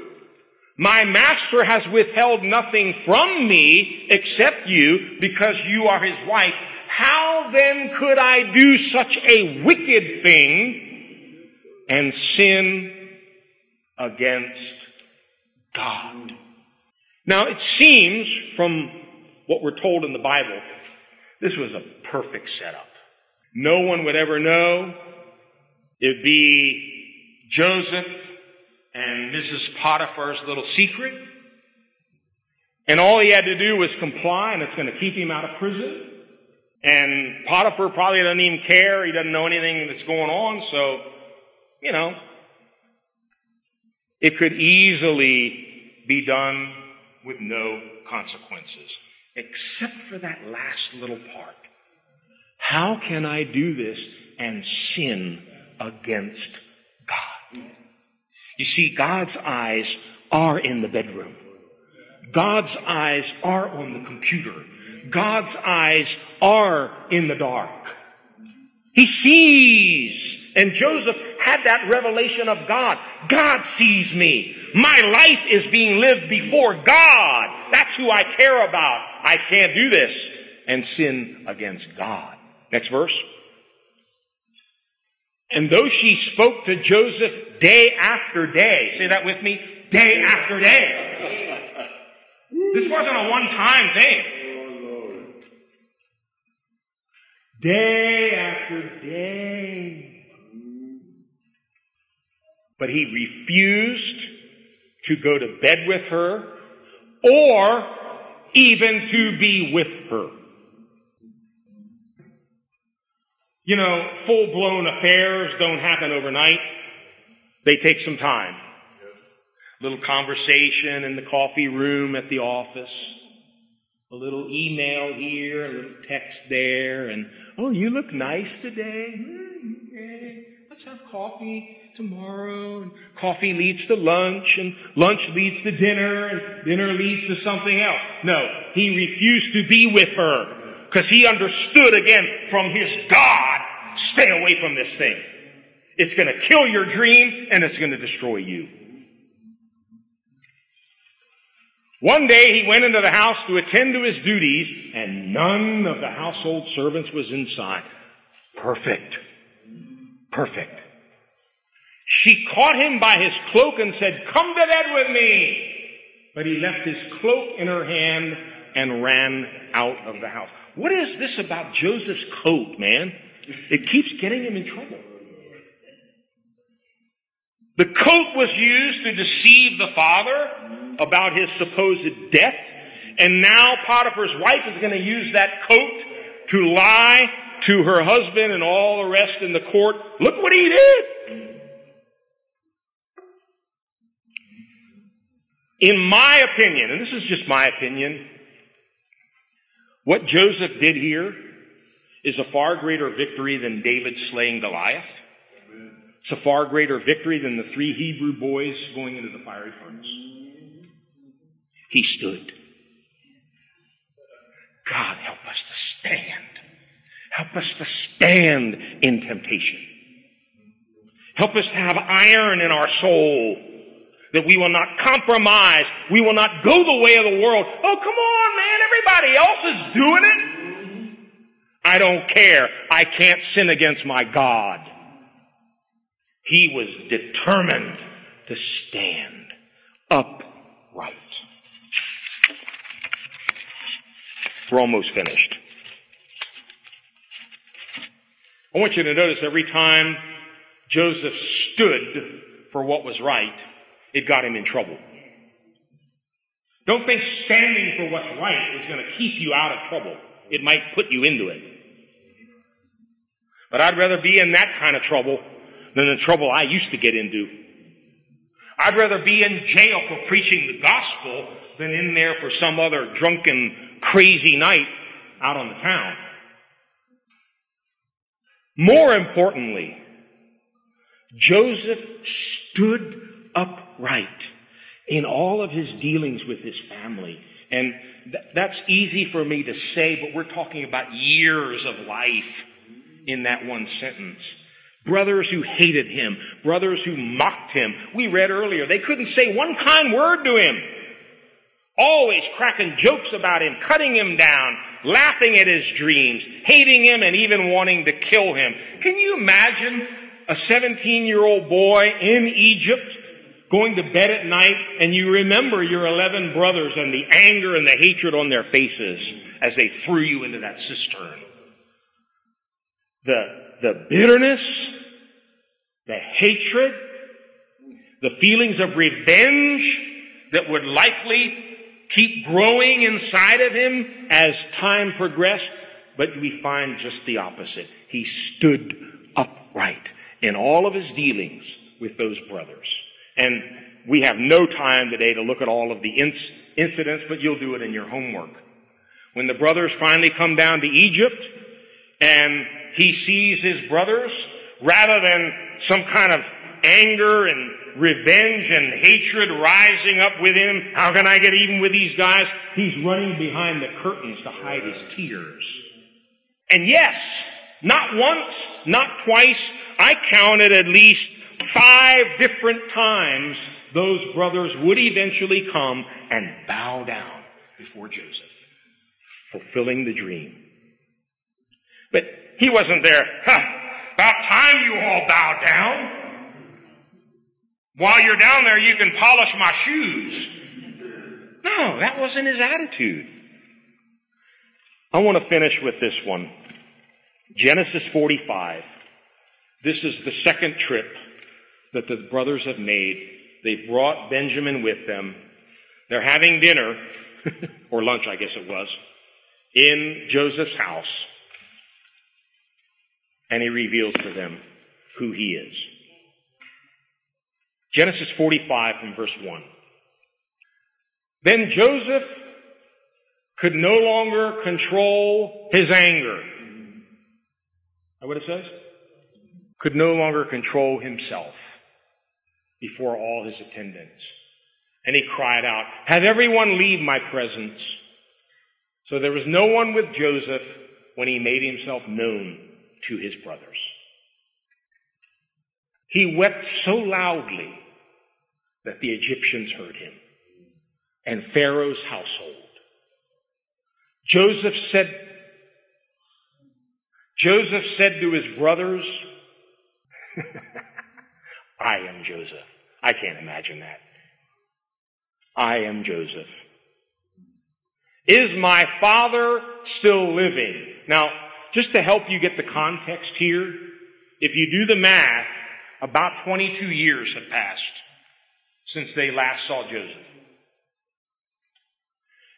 My master has withheld nothing from me except you because you are his wife. How then could I do such a wicked thing and sin against God? Now, it seems from what we're told in the Bible, this was a perfect setup. No one would ever know. It'd be Joseph and Mrs. Potiphar's little secret. And all he had to do was comply, and it's going to keep him out of prison. And Potiphar probably doesn't even care. He doesn't know anything that's going on. So, you know, it could easily be done with no consequences, except for that last little part. How can I do this and sin against God? You see, God's eyes are in the bedroom. God's eyes are on the computer. God's eyes are in the dark. He sees. And Joseph had that revelation of God. God sees me. My life is being lived before God. That's who I care about. I can't do this and sin against God. Next verse. And though she spoke to Joseph day after day, say that with me, day after day. This wasn't a one time thing. Day after day. But he refused to go to bed with her or even to be with her. You know, full blown affairs don't happen overnight. They take some time. A little conversation in the coffee room at the office. A little email here, a little text there, and, oh, you look nice today. Hmm, okay. Let's have coffee tomorrow. And coffee leads to lunch, and lunch leads to dinner, and dinner leads to something else. No, he refused to be with her because he understood again from his God, stay away from this thing. It's going to kill your dream and it's going to destroy you. One day he went into the house to attend to his duties and none of the household servants was inside. Perfect. Perfect. She caught him by his cloak and said, come to bed with me. But he left his cloak in her hand and ran out of the house. What is this about Joseph's coat, man? It keeps getting him in trouble. The coat was used to deceive the father about his supposed death. And now Potiphar's wife is going to use that coat to lie to her husband and all the rest in the court. Look what he did. In my opinion, and this is just my opinion, what Joseph did here is a far greater victory than David slaying Goliath. It's a far greater victory than the three Hebrew boys going into the fiery furnace. He stood. God, help us to stand. Help us to stand in temptation. Help us to have iron in our soul that we will not compromise. We will not go the way of the world. Oh, come on, man. Everybody else is doing it. I don't care. I can't sin against my God. He was determined to stand upright. We're almost finished. I want you to notice every time Joseph stood for what was right, it got him in trouble. Don't think standing for what's right is going to keep you out of trouble. It might put you into it. But I'd rather be in that kind of trouble than the trouble I used to get into. I'd rather be in jail for preaching the gospel than in there for some other drunken, crazy night out on the town. More importantly, Joseph stood upright in all of his dealings with his family. And th- that's easy for me to say, but we're talking about years of life in that one sentence. Brothers who hated him, brothers who mocked him. We read earlier, they couldn't say one kind word to him. Always cracking jokes about him, cutting him down, laughing at his dreams, hating him, and even wanting to kill him. Can you imagine a 17 year old boy in Egypt going to bed at night and you remember your 11 brothers and the anger and the hatred on their faces as they threw you into that cistern? The the bitterness, the hatred, the feelings of revenge that would likely keep growing inside of him as time progressed, But we find just the opposite. He stood upright in all of his dealings with those brothers. And we have no time today to look at all of the inc- incidents, but you'll do it in your homework. When the brothers finally come down to Egypt and he sees his brothers, rather than some kind of anger and revenge and hatred rising up within him, how can I get even with these guys? He's running behind the curtains to hide his tears. And yes, not once, not twice, I counted at least five different times those brothers would eventually come and bow down before Joseph, fulfilling the dream. But he wasn't there. about time you all bow down. While you're down there, you can polish my shoes. No, that wasn't his attitude. I want to finish with this one. Genesis 45. This is the second trip that the brothers have made. They've brought Benjamin with them. They're having dinner, [LAUGHS] or lunch, I guess it was, in Joseph's house. And he reveals to them who he is. Genesis 45 from verse 1. Then Joseph could no longer control his anger. Is That what it says? Could no longer control himself before all his attendants. And he cried out, have everyone leave my presence. So there was no one with Joseph when he made himself known to his brothers. He wept so loudly that the Egyptians heard him and Pharaoh's household. Joseph said, Joseph said to his brothers, [LAUGHS] I am Joseph. I can't imagine that. I am Joseph. Is my father still living? Now, just to help you get the context here, if you do the math, about 22 years have passed since they last saw Joseph.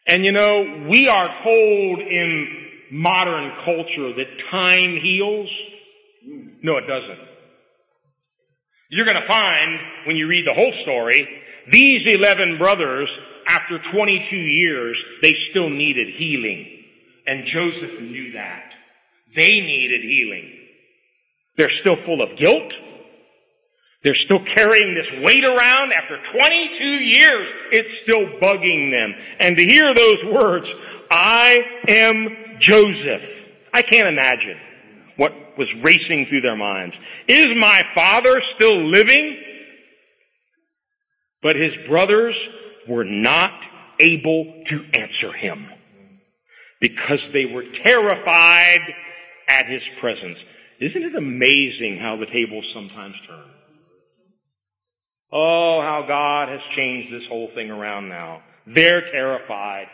And you know, we are told in modern culture that time heals. No, it doesn't. You're going to find when you read the whole story, these 11 brothers, after 22 years, they still needed healing. And Joseph knew that. They needed healing. They're still full of guilt. They're still carrying this weight around after 22 years. It's still bugging them. And to hear those words, I am Joseph. I can't imagine what was racing through their minds. Is my father still living? But his brothers were not able to answer him because they were terrified at his presence. Isn't it amazing how the tables sometimes turn? Oh, how God has changed this whole thing around now. They're terrified.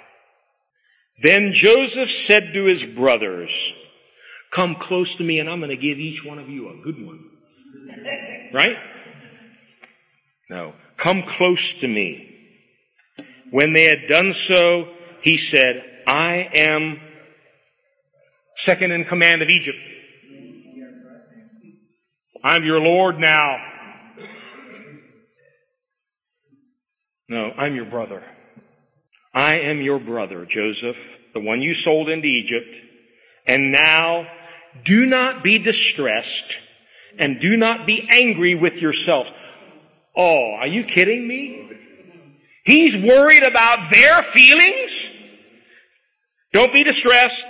Then Joseph said to his brothers, come close to me and I'm going to give each one of you a good one. [LAUGHS] Right? No. Come close to me. When they had done so, he said, I am second in command of Egypt. I'm your Lord now. No, I'm your brother. I am your brother, Joseph, the one you sold into Egypt. And now do not be distressed and do not be angry with yourself. Oh, are you kidding me? He's worried about their feelings? Don't be distressed.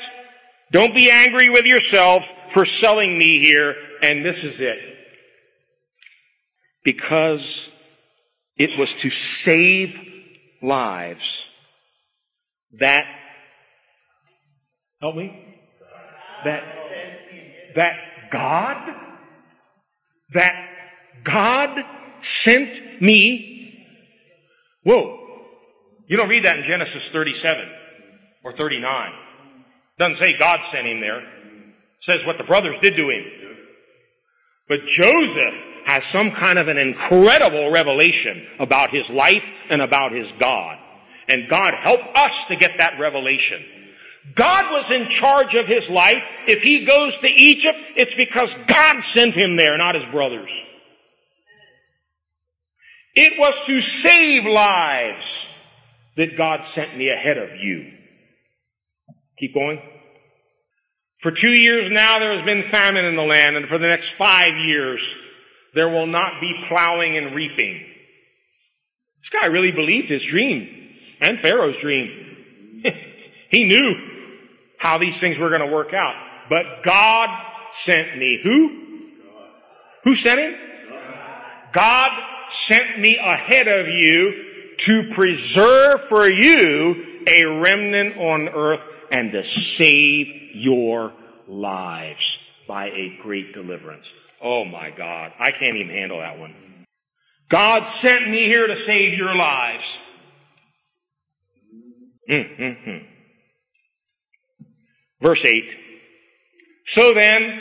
Don't be angry with yourselves for selling me here. And this is it. Because it was to save lives that, help me, that, that God, that God sent me. Whoa. You don't read that in Genesis 37 or 39. Doesn't say God sent him there. Says what the brothers did to him. But Joseph has some kind of an incredible revelation about his life and about his God. And God help us to get that revelation. God was in charge of his life. If he goes to Egypt, it's because God sent him there, not his brothers. It was to save lives that God sent me ahead of you. Keep going. For two years now there has been famine in the land, and for the next five years there will not be plowing and reaping. This guy really believed his dream and Pharaoh's dream. [LAUGHS] he knew how these things were going to work out. But God sent me. Who? Who sent him? God sent me ahead of you to preserve for you a remnant on earth and to save your lives by a great deliverance. Oh my God. I can't even handle that one. God sent me here to save your lives. Mm-hmm. Verse 8. So then,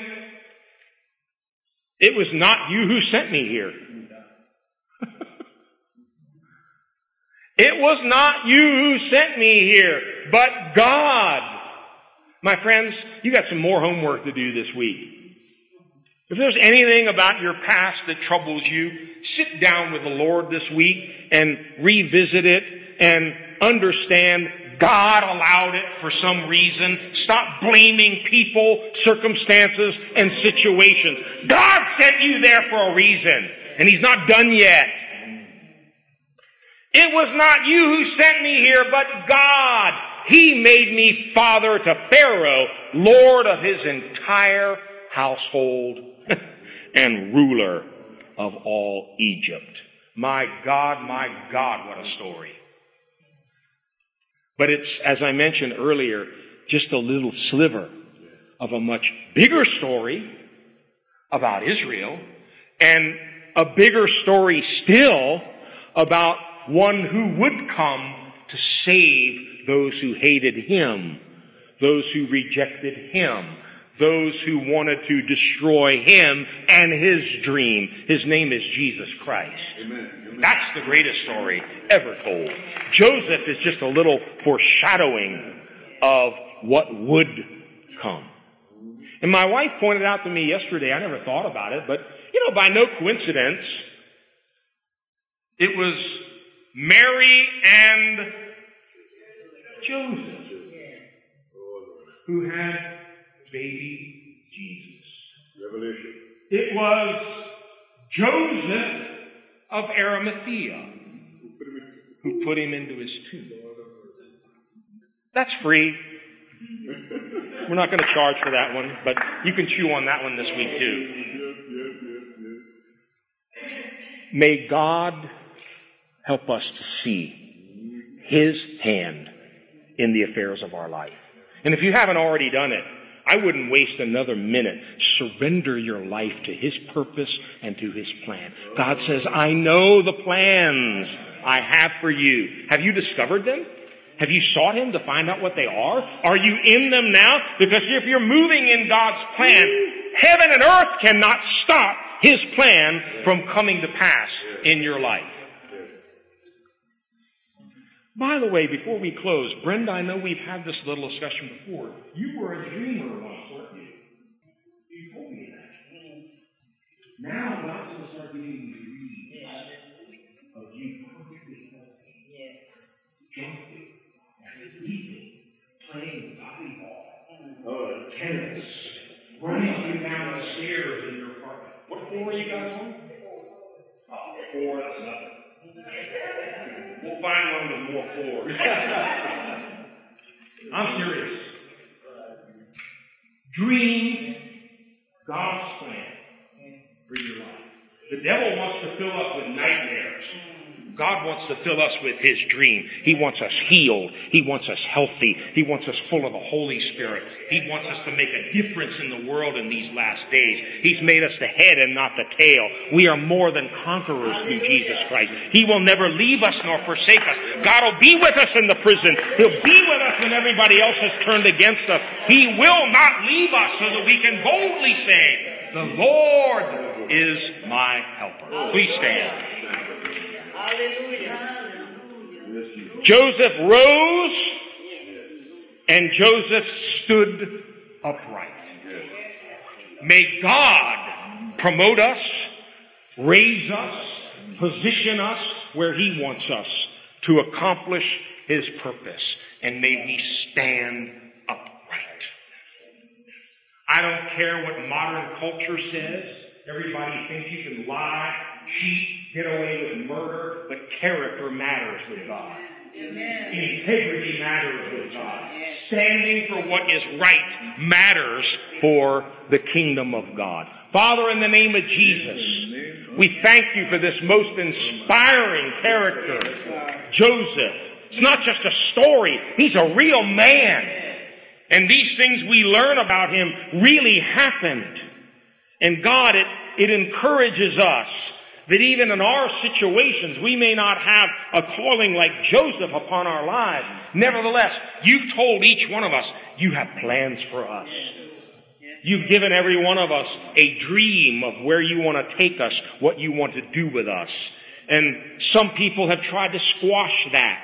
it was not you who sent me here. It was not you who sent me here, but God. My friends, you got some more homework to do this week. If there's anything about your past that troubles you, sit down with the Lord this week and revisit it and understand God allowed it for some reason. Stop blaming people, circumstances, and situations. God sent you there for a reason, and He's not done yet. It was not you who sent me here, but God. He made me father to Pharaoh, Lord of his entire household [LAUGHS] and ruler of all Egypt. My God, my God, what a story. But it's, as I mentioned earlier, just a little sliver of a much bigger story about Israel and a bigger story still about one who would come to save those who hated him, those who rejected him, those who wanted to destroy him and his dream. His name is Jesus Christ. Amen. That's the greatest story ever told. Joseph is just a little foreshadowing of what would come. And my wife pointed out to me yesterday, I never thought about it, but you know, by no coincidence, it was Mary and Joseph who had baby Jesus. Revelation. It was Joseph of Arimathea who put him into his tomb. That's free. We're not going to charge for that one, but you can chew on that one this week too. May God help us to see His hand in the affairs of our life. And if you haven't already done it, I wouldn't waste another minute. Surrender your life to His purpose and to His plan. God says, I know the plans I have for you. Have you discovered them? Have you sought Him to find out what they are? Are you in them now? Because if you're moving in God's plan, heaven and earth cannot stop His plan from coming to pass in your life. By the way, before we close, Brenda, I know we've had this little discussion before. You were a dreamer once, weren't you? You told me that. Now God's going to start giving you dreams of you perfectly healthy, yes. jumping, and leaping, playing volleyball, uh, tennis, running up and down the stairs in your apartment. What floor are you guys on? Oh, four, that's nothing. We'll find one with more floors. [LAUGHS] I'm serious. Dream God's plan for your life. The devil wants to fill us with nightmares. God wants to fill us with His dream. He wants us healed. He wants us healthy. He wants us full of the Holy Spirit. He wants us to make a difference in the world in these last days. He's made us the head and not the tail. We are more than conquerors through Jesus Christ. He will never leave us nor forsake us. God will be with us in the prison. He'll be with us when everybody else has turned against us. He will not leave us so that we can boldly say, the Lord is my helper. Please stand. Joseph rose and Joseph stood upright. May God promote us, raise us, position us where He wants us to accomplish His purpose. And may we stand upright. I don't care what modern culture says. Everybody thinks you can lie, cheat, get away with murder, but character matters with God. Amen. Integrity matters with God. Standing for what is right matters for the kingdom of God. Father, in the name of Jesus, we thank you for this most inspiring character, Joseph. It's not just a story. He's a real man. And these things we learn about him really happened. And God, it, it encourages us that even in our situations, we may not have a calling like Joseph upon our lives. Nevertheless, you've told each one of us, you have plans for us. You've given every one of us a dream of where you want to take us, what you want to do with us. And some people have tried to squash that.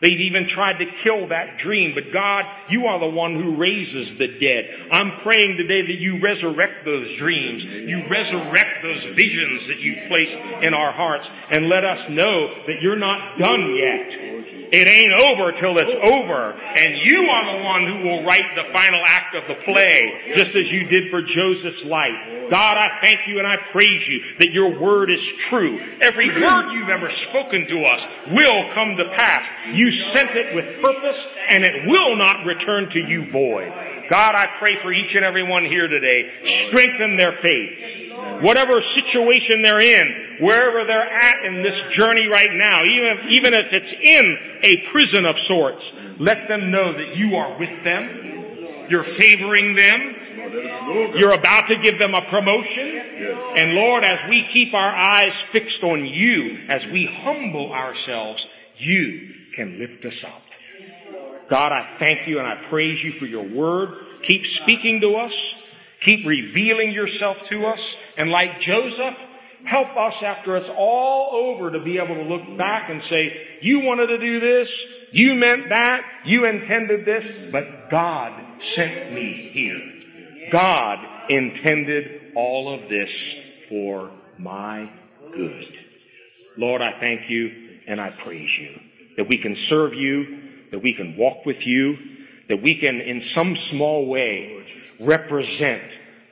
They've even tried to kill that dream, but God, you are the one who raises the dead. I'm praying today that you resurrect those dreams. You resurrect those visions that you've placed in our hearts and let us know that you're not done yet. It ain't over till it's over. And you are the one who will write the final act of the play, just as you did for Joseph's life. God, I thank you and I praise you that your word is true. Every word you've ever spoken to us will come to pass. You sent it with purpose and it will not return to you void. God, I pray for each and every one here today. Strengthen their faith whatever situation they're in, wherever they're at in this journey right now, even even if it's in a prison of sorts, let them know that you are with them. You're favoring them. You're about to give them a promotion. And Lord, as we keep our eyes fixed on you, as we humble ourselves, you can lift us up. God, I thank you and I praise you for your word. Keep speaking to us. Keep revealing yourself to us. And like Joseph, help us after it's all over to be able to look back and say, you wanted to do this, you meant that, you intended this, but God sent me here. God intended all of this for my good. Lord, I thank you and I praise you that we can serve you, that we can walk with you, that we can in some small way represent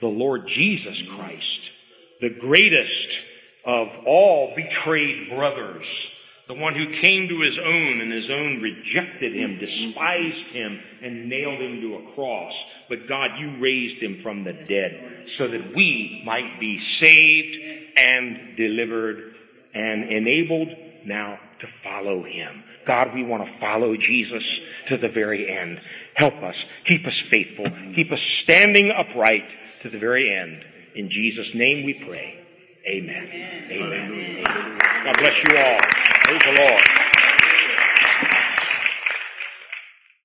the Lord Jesus Christ, the greatest of all betrayed brothers, the one who came to his own and his own rejected him, despised him, and nailed him to a cross. But God, you raised him from the dead so that we might be saved and delivered and enabled now to follow him. God, we want to follow Jesus to the very end. Help us. Keep us faithful. Keep us standing upright to the very end. In Jesus' name we pray. Amen. Amen. Amen. God bless you all. Praise the Lord.